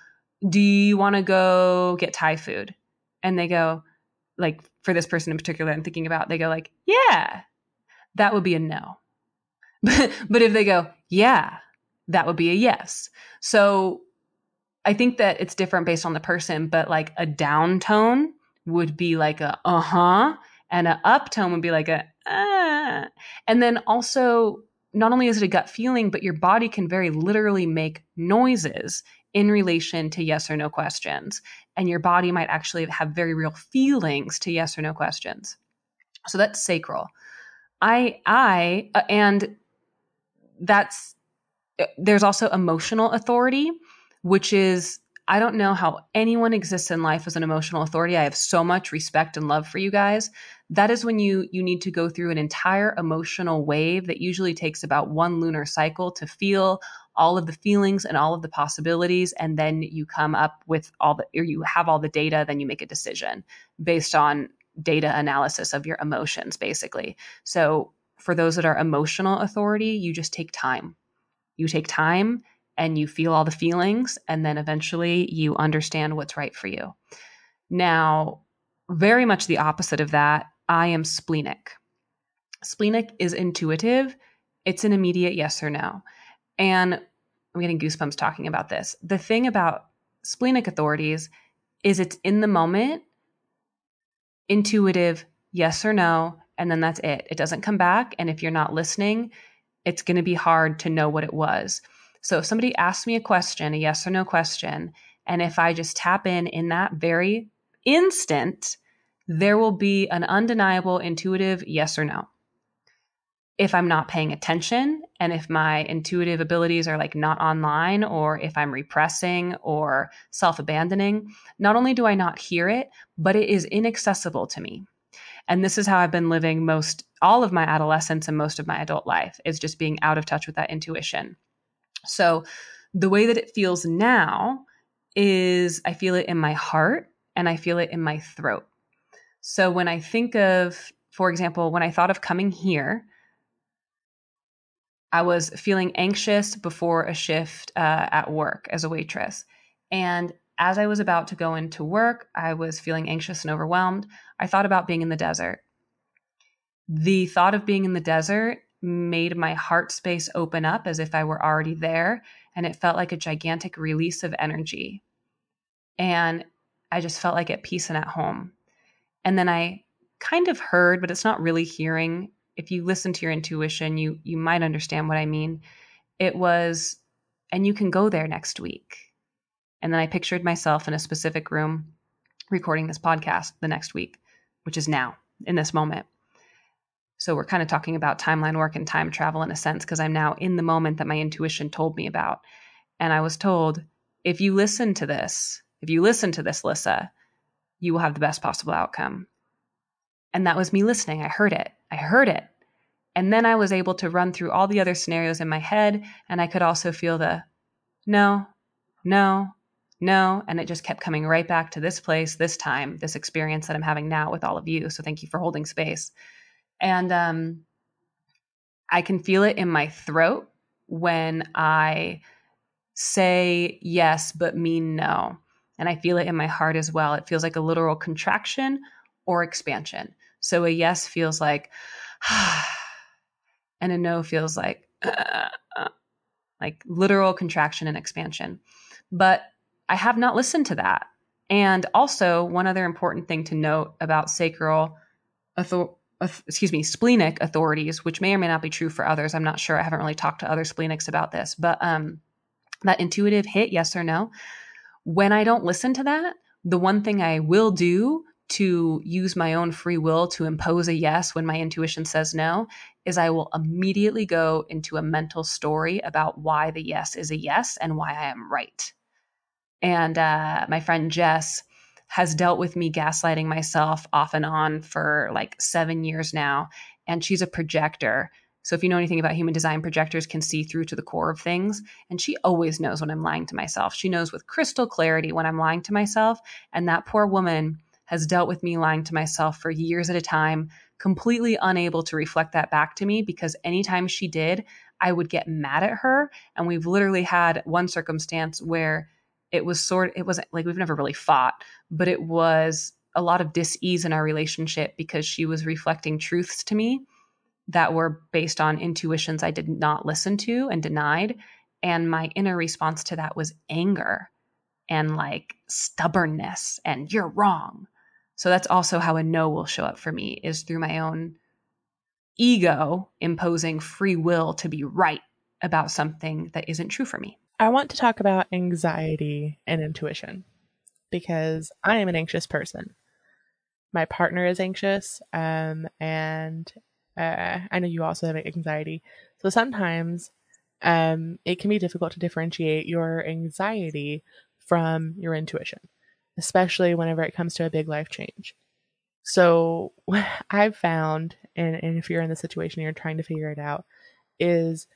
Speaker 2: do you want to go get Thai food? And they go, like, for this person in particular, I'm thinking about, they go, like, yeah, that would be a no. <laughs> But, if they go, yeah, that would be a yes. So I think that it's different based on the person, but like a down tone would be like a uh huh, and a up tone would be like a ah. And then also, not only is it a gut feeling, but your body can very literally make noises in relation to yes or no questions. And your body might actually have very real feelings to yes or no questions. So that's sacral. I, I, uh, and that's, uh, there's also emotional authority, which is, I don't know how anyone exists in life as an emotional authority. I have so much respect and love for you guys. That is when you you need to go through an entire emotional wave that usually takes about one lunar cycle to feel all of the feelings and all of the possibilities and then you come up with all the or you have all the data then you make a decision based on data analysis of your emotions basically so for those that are emotional authority you just take time you take time and you feel all the feelings and then eventually you understand what's right for you now very much the opposite of that i am splenic splenic is intuitive it's an immediate yes or no and I'm getting goosebumps talking about this. The thing about splenic authorities is it's in the moment, intuitive, yes or no, and then that's it. It doesn't come back. And if you're not listening, it's going to be hard to know what it was. So if somebody asks me a question, a yes or no question, and if I just tap in in that very instant, there will be an undeniable intuitive yes or no if I'm not paying attention and if my intuitive abilities are like not online or if I'm repressing or self abandoning, not only do I not hear it, but it is inaccessible to me. And this is how I've been living most all of my adolescence and most of my adult life is just being out of touch with that intuition. So the way that it feels now is I feel it in my heart and I feel it in my throat. So when I think of, for example, when I thought of coming here, I was feeling anxious before a shift uh, at work as a waitress. And as I was about to go into work, I was feeling anxious and overwhelmed. I thought about being in the desert. The thought of being in the desert made my heart space open up as if I were already there. And it felt like a gigantic release of energy. And I just felt like at peace and at home. And then I kind of heard, but it's not really hearing. If you listen to your intuition, you you might understand what I mean. It was, and you can go there next week. And then I pictured myself in a specific room recording this podcast the next week, which is now in this moment. So we're kind of talking about timeline work and time travel in a sense because I'm now in the moment that my intuition told me about. And I was told, if you listen to this, if you listen to this, Lissa, you will have the best possible outcome. And that was me listening. I heard it. I heard it. And then I was able to run through all the other scenarios in my head. And I could also feel the no, no, no. And it just kept coming right back to this place, this time, this experience that I'm having now with all of you. So thank you for holding space. And um, I can feel it in my throat when I say yes, but mean no. And I feel it in my heart as well. It feels like a literal contraction or expansion. So a yes feels like, <sighs> and a no feels like, <sighs> like literal contraction and expansion. But I have not listened to that. And also, one other important thing to note about sacral, author- excuse me, splenic authorities, which may or may not be true for others. I'm not sure. I haven't really talked to other splenics about this, but um, that intuitive hit, yes or no. When I don't listen to that, the one thing I will do to use my own free will to impose a yes when my intuition says no is I will immediately go into a mental story about why the yes is a yes and why I am right. And uh, my friend Jess has dealt with me gaslighting myself off and on for like seven years now. And she's a projector. So if you know anything about human design, projectors can see through to the core of things. And she always knows when I'm lying to myself. She knows with crystal clarity when I'm lying to myself. And that poor woman has dealt with me lying to myself for years at a time, completely unable to reflect that back to me because anytime she did, I would get mad at her. And we've literally had one circumstance where it was sort it wasn't like we've never really fought, but it was a lot of dis-ease in our relationship because she was reflecting truths to me that were based on intuitions I did not listen to and denied. And my inner response to that was anger and like stubbornness and you're wrong. So that's also how a no will show up for me is through my own ego imposing free will to be right about something that isn't true for me.
Speaker 1: I want to talk about anxiety and intuition because I am an anxious person. My partner is anxious, um, and uh, I know you also have anxiety. So sometimes um, it can be difficult to differentiate your anxiety from your intuition, especially whenever it comes to a big life change. So, <laughs> I've found, and, and if you're in the situation you're trying to figure it out, is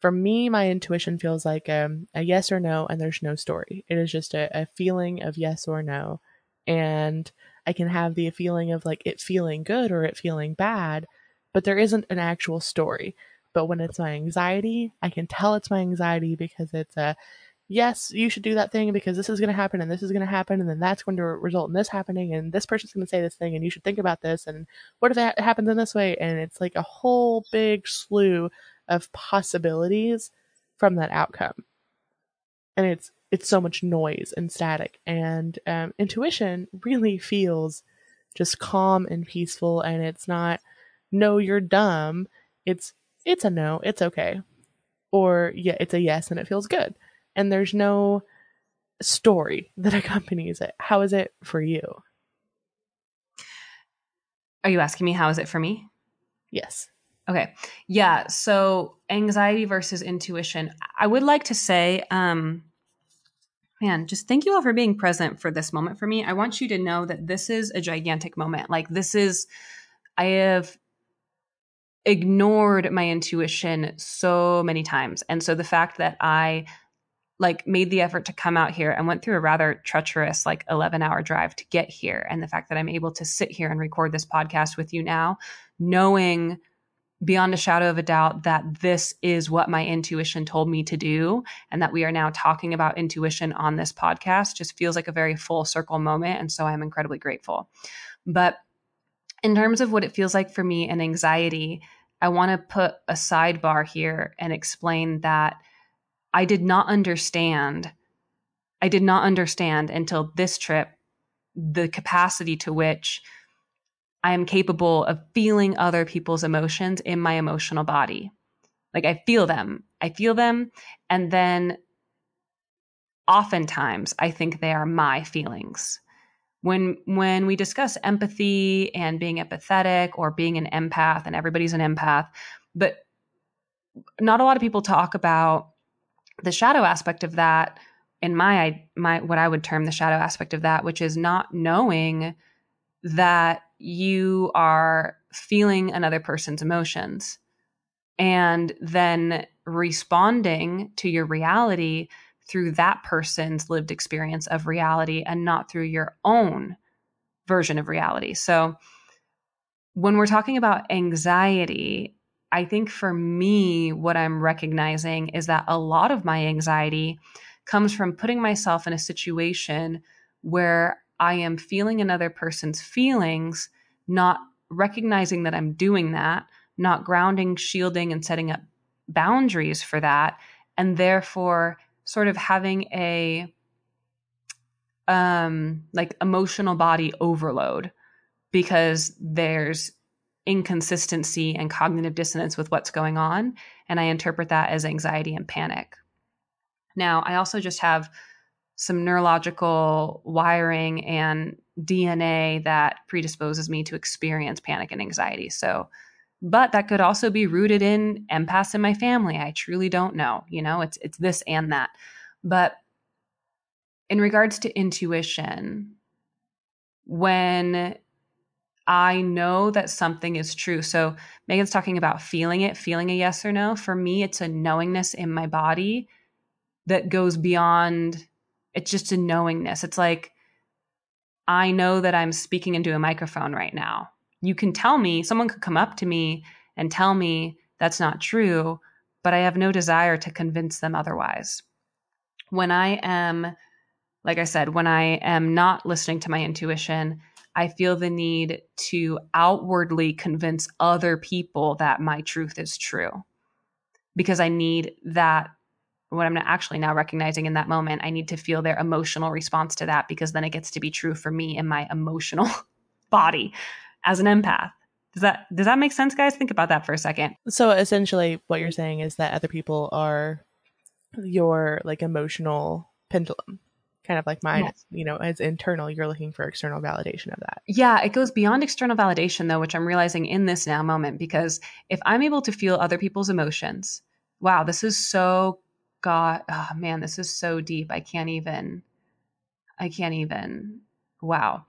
Speaker 1: for me, my intuition feels like um, a yes or no, and there's no story. It is just a, a feeling of yes or no. And I can have the feeling of like it feeling good or it feeling bad, but there isn't an actual story. But when it's my anxiety, I can tell it's my anxiety because it's a yes, you should do that thing because this is going to happen and this is going to happen and then that's going to result in this happening and this person's going to say this thing and you should think about this and what if that happens in this way and it's like a whole big slew of possibilities from that outcome. And it's it's so much noise and static and um, intuition really feels just calm and peaceful and it's not no you're dumb. It's it's a no it's okay or yeah it's a yes and it feels good. And there's no story that <laughs> accompanies it. How is it for you?
Speaker 2: Are you asking me how is it for me?
Speaker 1: Yes
Speaker 2: Okay. Yeah. So anxiety versus intuition. I would like to say, um, man, just thank you all for being present for this moment for me. I want you to know that this is a gigantic moment. Like, this is, I have ignored my intuition so many times. And so the fact that I like made the effort to come out here and went through a rather treacherous like 11 hour drive to get here and the fact that I'm able to sit here and record this podcast with you now knowing beyond a shadow of a doubt that this is what my intuition told me to do and that we are now talking about intuition on this podcast just feels like a very full circle moment and so i'm incredibly grateful. But in terms of what it feels like for me and anxiety i want to put a sidebar here and explain that i did not understand i did not understand until this trip the capacity to which I am capable of feeling other people's emotions in my emotional body. Like I feel them. I feel them. And then oftentimes I think they are my feelings. When when we discuss empathy and being empathetic or being an empath, and everybody's an empath, but not a lot of people talk about the shadow aspect of that in my my what I would term the shadow aspect of that, which is not knowing that you are feeling another person's emotions and then responding to your reality through that person's lived experience of reality and not through your own version of reality. So, when we're talking about anxiety, I think for me, what I'm recognizing is that a lot of my anxiety comes from putting myself in a situation where I am feeling another person's feelings, not recognizing that I'm doing that, not grounding, shielding, and setting up boundaries for that, and therefore sort of having a um like emotional body overload because there's inconsistency and cognitive dissonance with what's going on and i interpret that as anxiety and panic. Now i also just have some neurological wiring and DNA that predisposes me to experience panic and anxiety. So, but that could also be rooted in empaths in my family. I truly don't know. You know, it's it's this and that. But in regards to intuition, when I know that something is true. So Megan's talking about feeling it, feeling a yes or no. For me, it's a knowingness in my body that goes beyond it's just a knowingness. It's like, I know that I'm speaking into a microphone right now. You can tell me, someone could come up to me and tell me that's not true, but I have no desire to convince them otherwise. When I am, like I said, when I am not listening to my intuition, I feel the need to outwardly convince other people that my truth is true because I need that what I'm actually now recognizing in that moment, I need to feel their emotional response to that because then it gets to be true for me in my emotional <laughs> body as an empath. Does that does that make sense, guys? Think about that for a second.
Speaker 1: So essentially, what you're saying is that other people are your like emotional pendulum, kind of like mine. Yes. You know, as internal, you're looking for external validation of that.
Speaker 2: Yeah, it goes beyond external validation though, which I'm realizing in this now moment because if I'm able to feel other people's emotions, wow, this is so God, oh man, this is so deep. I can't even, I can't even, wow.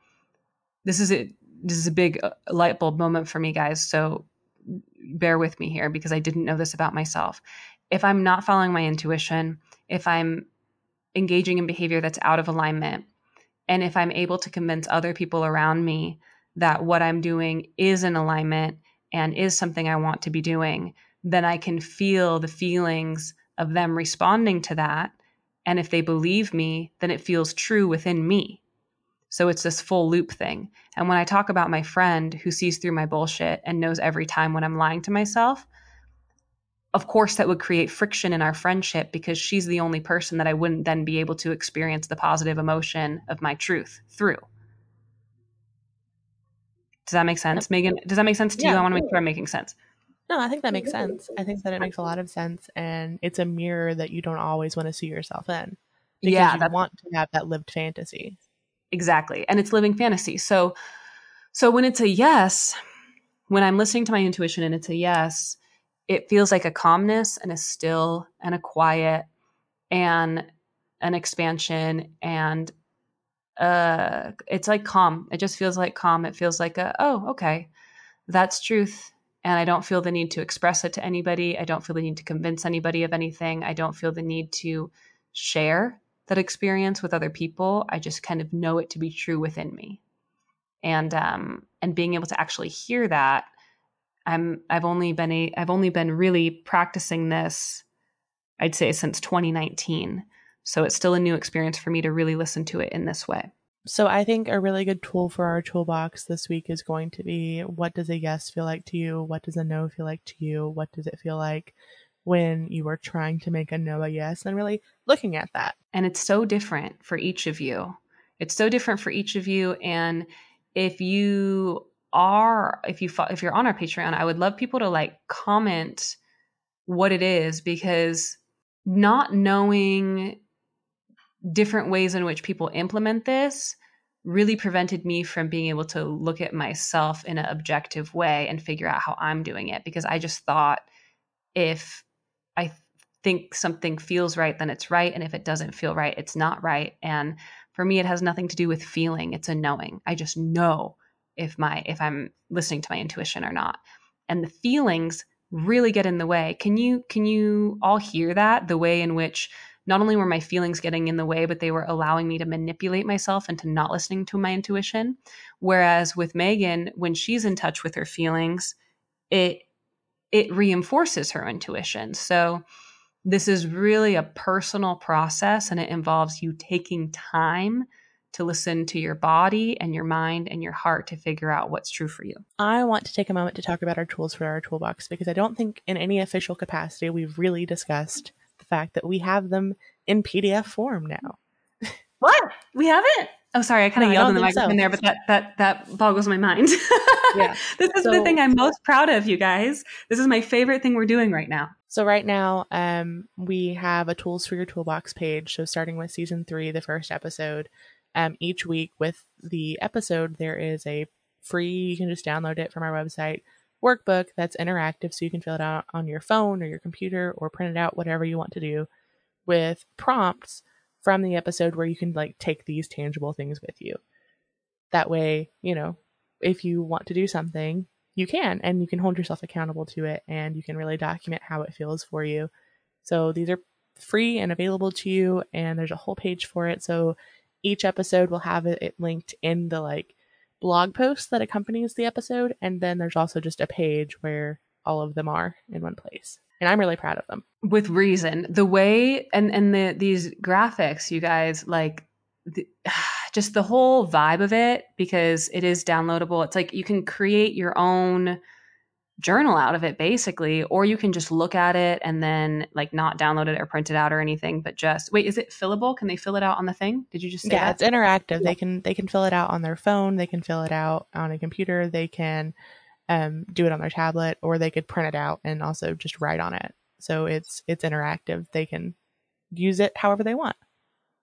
Speaker 2: This is a, this is a big uh, light bulb moment for me, guys. So bear with me here because I didn't know this about myself. If I'm not following my intuition, if I'm engaging in behavior that's out of alignment, and if I'm able to convince other people around me that what I'm doing is in alignment and is something I want to be doing, then I can feel the feelings of them responding to that. And if they believe me, then it feels true within me. So it's this full loop thing. And when I talk about my friend who sees through my bullshit and knows every time when I'm lying to myself, of course that would create friction in our friendship because she's the only person that I wouldn't then be able to experience the positive emotion of my truth through. Does that make sense, Megan? Does that make sense to yeah. you? I want to make sure I'm making sense.
Speaker 1: No, I think that makes sense. I think that it makes a lot of sense, and it's a mirror that you don't always want to see yourself in. Because yeah, you want to have that lived fantasy.
Speaker 2: Exactly, and it's living fantasy. So, so when it's a yes, when I'm listening to my intuition and it's a yes, it feels like a calmness and a still and a quiet and an expansion and uh it's like calm. It just feels like calm. It feels like a oh okay, that's truth and I don't feel the need to express it to anybody. I don't feel the need to convince anybody of anything. I don't feel the need to share that experience with other people. I just kind of know it to be true within me. And um and being able to actually hear that I'm I've only been a I've only been really practicing this I'd say since 2019. So it's still a new experience for me to really listen to it in this way.
Speaker 1: So I think a really good tool for our toolbox this week is going to be what does a yes feel like to you? What does a no feel like to you? What does it feel like when you are trying to make a no a yes and really looking at that?
Speaker 2: And it's so different for each of you. It's so different for each of you and if you are if you if you're on our Patreon, I would love people to like comment what it is because not knowing different ways in which people implement this really prevented me from being able to look at myself in an objective way and figure out how I'm doing it because I just thought if I think something feels right, then it's right. And if it doesn't feel right, it's not right. And for me, it has nothing to do with feeling. It's a knowing. I just know if my if I'm listening to my intuition or not. And the feelings really get in the way. Can you can you all hear that? The way in which not only were my feelings getting in the way, but they were allowing me to manipulate myself into not listening to my intuition. Whereas with Megan, when she's in touch with her feelings, it it reinforces her intuition. So this is really a personal process and it involves you taking time to listen to your body and your mind and your heart to figure out what's true for you.
Speaker 1: I want to take a moment to talk about our tools for our toolbox because I don't think in any official capacity we've really discussed fact that we have them in PDF form now.
Speaker 2: What? We haven't? Oh, sorry, I kind of no, yelled in the microphone so. there, but that that that boggles my mind. <laughs> yeah. this is so, the thing I'm most proud of, you guys. This is my favorite thing we're doing right now.
Speaker 1: So right now, um, we have a tools for your toolbox page. So starting with season three, the first episode, um, each week with the episode, there is a free. You can just download it from our website workbook that's interactive, so you can fill it out on your phone or your computer or print it out, whatever you want to do, with prompts from the episode where you can like take these tangible things with you. That way, you know, if you want to do something, you can and you can hold yourself accountable to it and you can really document how it feels for you. So these are free and available to you and there's a whole page for it. So each episode will have it, linked in the like blog post that accompanies the episode and then there's also just a page where all of them are in one place and I'm really proud of them.
Speaker 2: With reason, the way and and the these graphics, you guys like. The, <sighs> just the whole vibe of it because it is downloadable. It's like you can create your own journal out of it basically or you can just look at it and then like not download it or print it out or anything but just wait is it fillable can they fill it out on the thing did you just say
Speaker 1: yeah
Speaker 2: that?
Speaker 1: it's interactive yeah. they can they can fill it out on their phone they can fill it out on a computer they can um, do it on their tablet, or they could print it out and also just write on it. So it's it's interactive. They can use it however they want.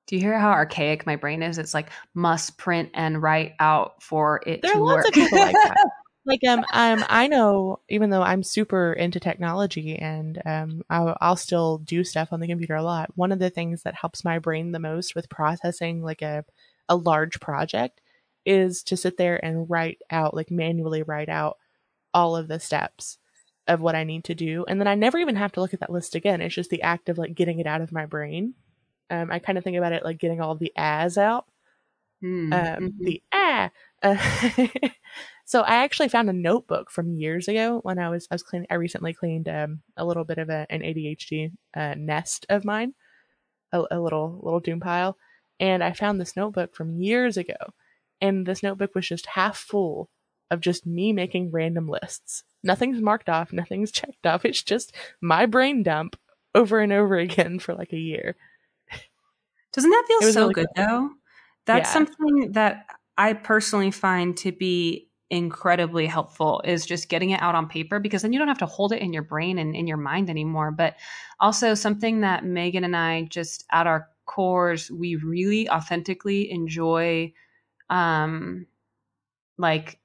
Speaker 2: Do you hear how archaic my brain is? It's like must print and write out for it
Speaker 1: there to
Speaker 2: are
Speaker 1: lots
Speaker 2: work.
Speaker 1: Of people like that. <laughs> like um, um, I know even though I'm super into technology and um, I'll, I'll still do stuff on the computer a lot. One of the things that helps my brain the most with processing like a a large project is to sit there and write out like manually write out all of the steps of what I need to do. And then I never even have to look at that list again. It's just the act of like getting it out of my brain. Um, I kind of think about it like getting all the as out. Mm, um, mm-hmm. The ah. Uh, <laughs> so I actually found a notebook from years ago when I was I was cleaning. I recently cleaned um, a little bit of a, an ADHD uh, nest of mine, a, a little little doom pile, and I found this notebook from years ago. And this notebook was just half full of just me making random lists. Nothing's marked off, nothing's <laughs> checked off. It's just my brain dump over and over again for like a year.
Speaker 2: Doesn't that feel so really good cool. though? That's yeah. something that I personally find to be incredibly helpful is just getting it out on paper because then you don't have to hold it in your brain and in your mind anymore. But also something that Megan and I just at our cores, we really authentically enjoy um like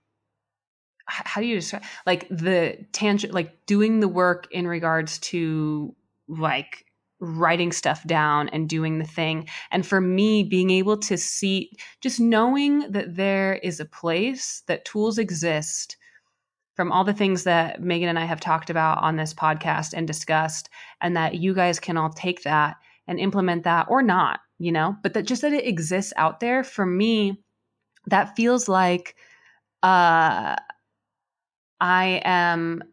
Speaker 2: how do you describe like the tangent like doing the work in regards to like writing stuff down and doing the thing. And for me being able to see just knowing that there is a place that tools exist from all the things that Megan and I have talked about on this podcast and discussed and that you guys can all take that and implement that or not you know? But that just that it exists out there for me that feels like uh I am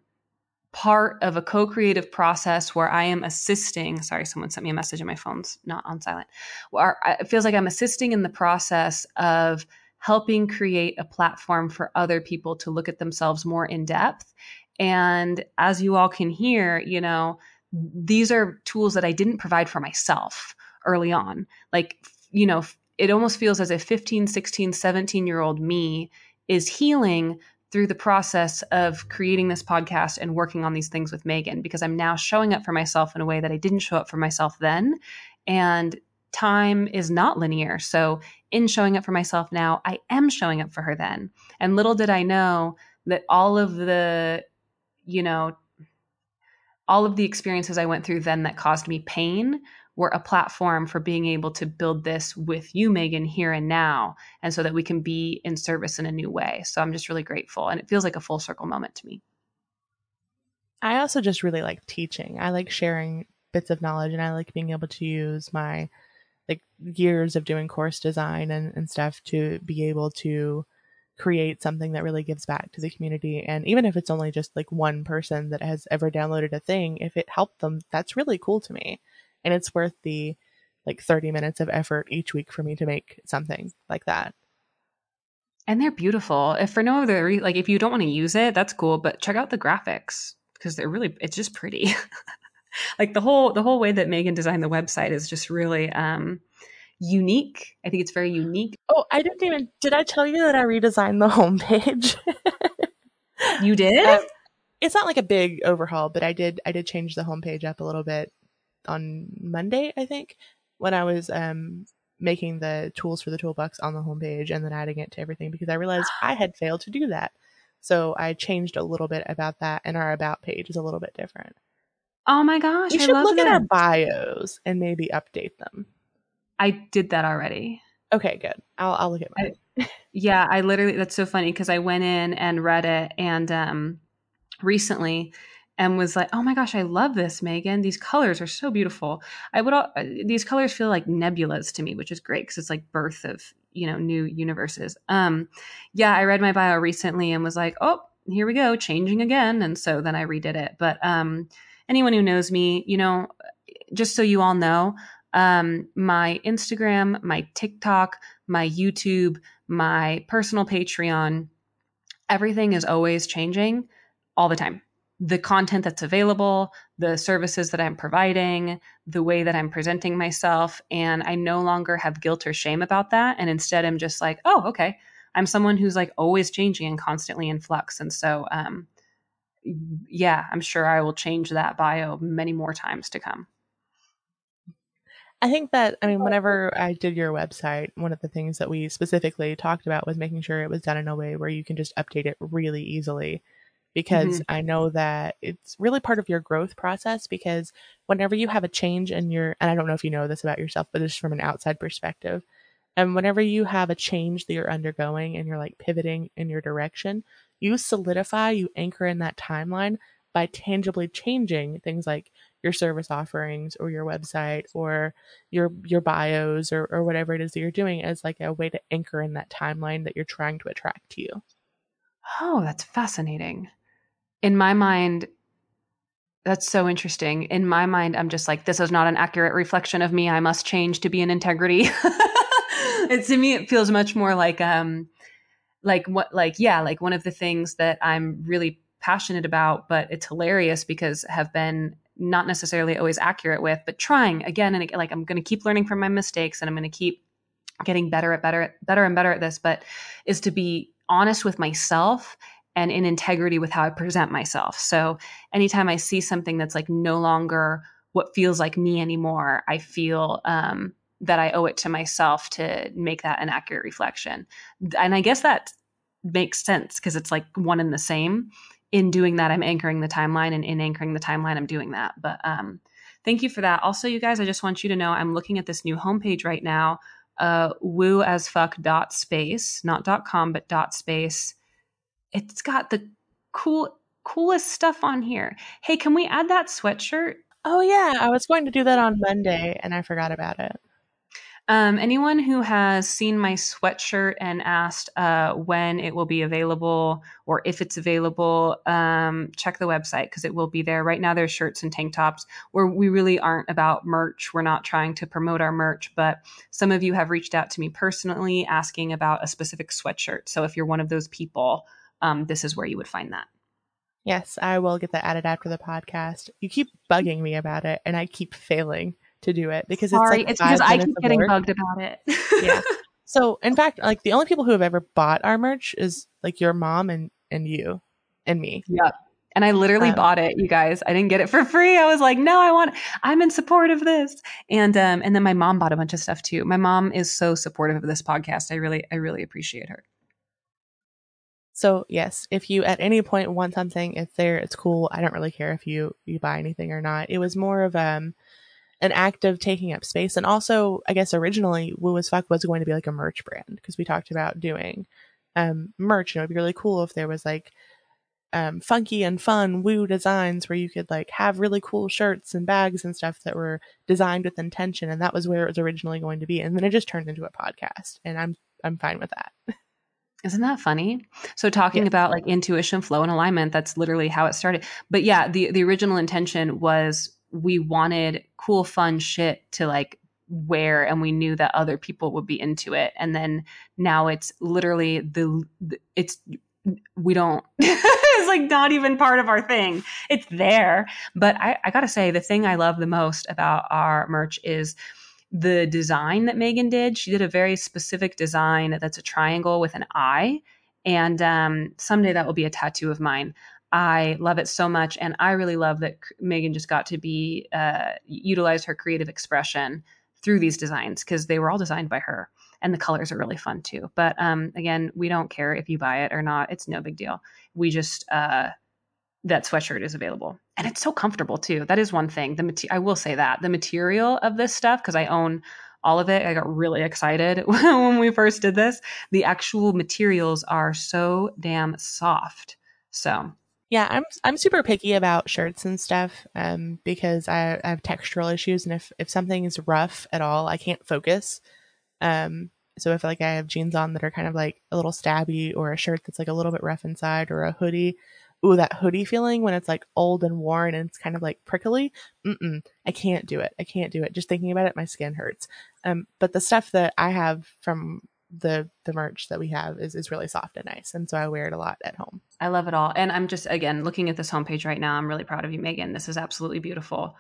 Speaker 2: part of a co-creative process where I am assisting. Sorry, someone sent me a message and my phone's not on silent. Where it feels like I'm assisting in the process of helping create a platform for other people to look at themselves more in depth. And as you all can hear, you know, these are tools that I didn't provide for myself early on. Like, you know, it almost feels as if 15, 16, 17 year old me is healing through the process of creating this podcast and working on these things with Megan because I'm now showing up for myself in a way that I didn't show up for myself then. And time is not linear. So, in showing up for myself now, I am showing up for her then. And little did I know that all of the, you know, all of the experiences I went through then that caused me pain were a platform for being able to build this with you, Megan, here and now, and so that we can be in service in a new way. So I'm just really grateful. And it feels like a full circle moment to me.
Speaker 1: I also just really like teaching. I like sharing bits of knowledge and I like being able to use my like years of doing course design and, and stuff to be able to create something that really gives back to the community. And even if it's only just like one person that has ever downloaded a thing, if it helped them, that's really cool to me and it's worth the like 30 minutes of effort each week for me to make something like that.
Speaker 2: And they're beautiful. If for no other reason like if you don't want to use it that's cool but check out the graphics because they're really it's just pretty. <laughs> Like the whole the whole way that megan designed the website is just really um unique. I think it's very unique.
Speaker 1: Oh i didn't even did i tell you that i redesigned the homepage? <laughs>
Speaker 2: You did? Um,
Speaker 1: it's not like a big overhaul but i did i did change the homepage up a little bit on Monday, I think, when I was um, making the tools for the toolbox on the homepage and then adding it to everything because I realized I had failed to do that. So I changed a little bit about that, and our about page is a little bit different.
Speaker 2: Oh my gosh!
Speaker 1: We should look that. at our bios and maybe update them.
Speaker 2: I did that already.
Speaker 1: Okay, good. I'll I'll look at mine.
Speaker 2: I, yeah, I literally that's so funny because I went in and read it, and um, recently and was like, "Oh my gosh, I love this, Megan. These colors are so beautiful." I would all, uh, these colors feel like nebulas to me, which is great because it's like birth of you know new universes. Um, yeah, I read my bio recently and was like, "Oh, here we go, changing again," and so then I redid it. But um, anyone who knows me, you know, just so you all know, um, my Instagram, my TikTok, my YouTube, my personal Patreon, everything is always changing all the time the content that's available, the services that I'm providing, the way that I'm presenting myself. And I no longer have guilt or shame about that. And instead, I'm just like, oh, okay. I'm someone who's like always changing and constantly in flux. And so, um, yeah, I'm sure I will change that bio many more times to come.
Speaker 1: I think that, I mean, whenever I did your website, one of the things that we specifically talked about was making sure it was done in a way where you can just update it really easily because mm-hmm. I know that it's really part of your growth process. Because whenever you have a change in your, and I don't know if you know this about yourself, but just from an outside perspective, and whenever you have a change that you're undergoing and you're like pivoting in your direction, you solidify, you anchor in that timeline by tangibly changing things like your service offerings or your website or your your bios or, or whatever it is that you're doing as like a way to anchor in that timeline that you're trying to attract to you.
Speaker 2: Oh, that's fascinating in my mind, that's so interesting. In my mind, I'm just like, this is not an accurate reflection of me. I must change to be in integrity. <laughs> it, to me, it feels much more like, um, like what, like, yeah, like one of the things that I'm really passionate about, but it's hilarious because have been not necessarily always accurate with, but trying again and again, like I'm going to keep learning from my mistakes and I'm going to keep getting better at better, better and better at this, but is to be honest with myself and in integrity with how I present myself. So anytime I see something that's like no longer what feels like me anymore, I feel um, that I owe it to myself to make that an accurate reflection. And I guess that makes sense because it's like one and the same. In doing that, I'm anchoring the timeline, and in anchoring the timeline, I'm doing that. But um, thank you for that. Also, you guys, I just want you to know I'm looking at this new homepage right now, uh, woo as fuck dot space, not dot com, but dot space it's got the cool coolest stuff on here. Hey, can we add that sweatshirt?
Speaker 1: Oh yeah, I was going to do that on Monday and I forgot about it.
Speaker 2: Um, anyone who has seen my sweatshirt and asked uh, when it will be available or if it's available, um, check the website because it will be there. Right now, there's shirts and tank tops where we really aren't about merch. We're not trying to promote our merch, but some of you have reached out to me personally asking about a specific sweatshirt. So if you're one of those people, um, this is where you would find that.
Speaker 1: Yes, I will get that added after the podcast. You keep bugging me about it, and I keep failing to do it because
Speaker 2: Sorry,
Speaker 1: it's like
Speaker 2: it's because I keep getting
Speaker 1: work.
Speaker 2: bugged about it. <laughs>
Speaker 1: yeah. <laughs> So in fact, like the only people who have ever bought our merch is like your mom and and you and me.
Speaker 2: Yep. And I literally
Speaker 1: Um,
Speaker 2: bought it, you guys. I didn't get it for free. I was like, no, I want I'm in support of this. And um and then my mom bought a bunch of stuff too. My mom is so supportive of this podcast. I really I really appreciate her.
Speaker 1: So yes, if you at any point want something, it's there, it's cool. I don't really care if you you buy anything or not. It was more of um an act of taking up space, and also I guess originally Woo as Fuck was going to be like a merch brand because we talked about doing um merch. And it would be really cool if there was like um funky and fun Woo designs where you could like have really cool shirts and bags and stuff that were designed with intention, and that was where it was originally going to be. And then it just turned into a podcast, and I'm I'm fine with that. <laughs>
Speaker 2: Isn't that funny? So talking
Speaker 1: Yeah.
Speaker 2: about like intuition, flow, and alignment, that's literally how it started. But yeah, the the original intention was we wanted cool, fun shit to like wear and we knew that other people would be into it. And then now it's literally the, it's we don't <laughs> it's like not even part of our thing. It's there. But I, I gotta say, the thing I love the most about our merch is the design that Megan did. She did a very specific design that's a triangle with an eye. And um, someday that will be a tattoo of mine. I love it so much. And I really love that Megan just got to be, uh, utilize her creative expression through these designs because they were all designed by her. And the colors are really fun too. But um, again, we don't care if you buy it or not. It's no big deal. We just, uh, that sweatshirt is available. And it's so comfortable too. That is one thing. The i will say that. The material of this stuff because i own all of it i got really excited <laughs> when we first did this. The actual materials are so damn soft. So.
Speaker 1: Yeah, I'm I'm super picky about shirts and stuff um, because I, I have textural issues, and if if something is rough at all, I can't focus. Um, so if like I have jeans on that are kind of like a little stabby, or a shirt that's like a little bit rough inside, or a hoodie, ooh, that hoodie feeling when it's like old and worn and it's kind of like prickly, mm-mm, I can't do it. I can't do it. Just thinking about it, my skin hurts. Um, but the stuff that I have from the the merch that we have is is really soft and nice, and so I wear it a lot at home.
Speaker 2: i love it all and i'm just again looking at this homepage right now i'm really proud of you megan this is absolutely beautiful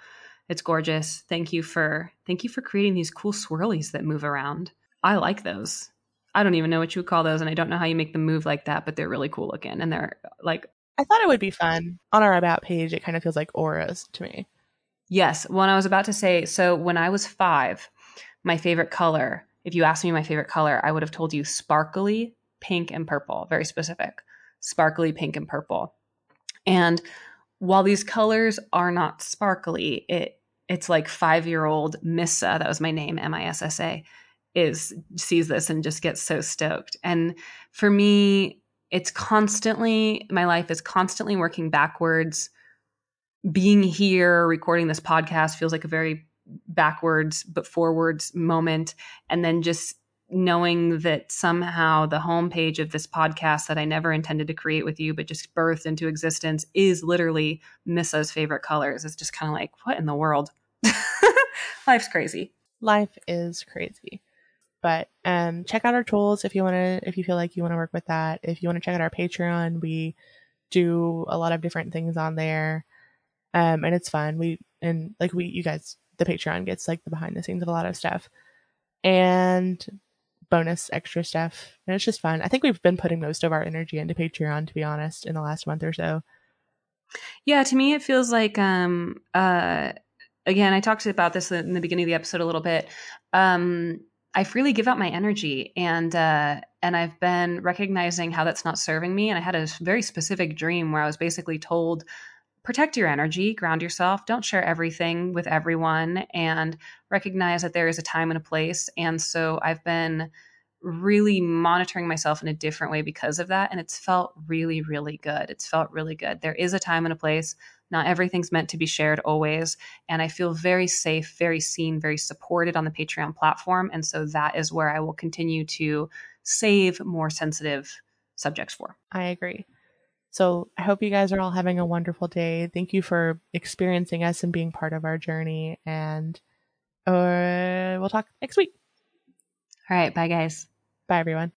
Speaker 2: it's gorgeous thank you for thank you for creating these cool swirlies that move around i like those i don't even know what you would call those and i don't know how you make them move like that but they're really cool looking and they're like
Speaker 1: I thought it would be fun on our about page. It kind of feels like auras to me.
Speaker 2: Yes. When I was about to say, so when I was five, my favorite color, if you asked me my favorite color, I would have told you sparkly pink and purple, very specific. Sparkly pink and purple. And while these colors are not sparkly, it it's like five year old Missa, that was my name, M I S S A, is sees this and just gets so stoked. And for me, it's constantly my life is constantly working backwards being here recording this podcast feels like a very backwards but forwards moment and then just knowing that somehow the homepage of this podcast that I never intended to create with you but just birthed into existence is literally Missa's favorite colors. It's just kind of like what in the world? <laughs> Life's crazy.
Speaker 1: Life is crazy. But um, check out our tools if you want to. If you feel like you want to work with that. If you want to check out our Patreon, we do a lot of different things on there, um, and it's fun. We and like we, you guys, the Patreon gets like the behind the scenes of a lot of stuff, and bonus extra stuff, and it's just fun. I think we've been putting most of our energy into Patreon, to be honest, in the last month or so.
Speaker 2: Yeah, to me it feels like um uh again, I talked about this in the beginning of the episode a little bit. Um I freely give out my energy and uh and I've been recognizing how that's not serving me. And I had a very specific dream where I was basically told protect your energy, ground yourself, don't share everything with everyone and recognize that there is a time and a place. And so I've been really monitoring myself in a different way because of that and it's felt really really good. It's felt really good. There is a time and a place Not everything's meant to be shared always. And I feel very safe, very seen, very supported on the Patreon platform. And so that is where I will continue to save more sensitive subjects for.
Speaker 1: I agree. So I hope you guys are all having a wonderful day. Thank you for experiencing us and being part of our journey. And uh, we'll talk next week.
Speaker 2: All right. Bye, guys.
Speaker 1: Bye, everyone.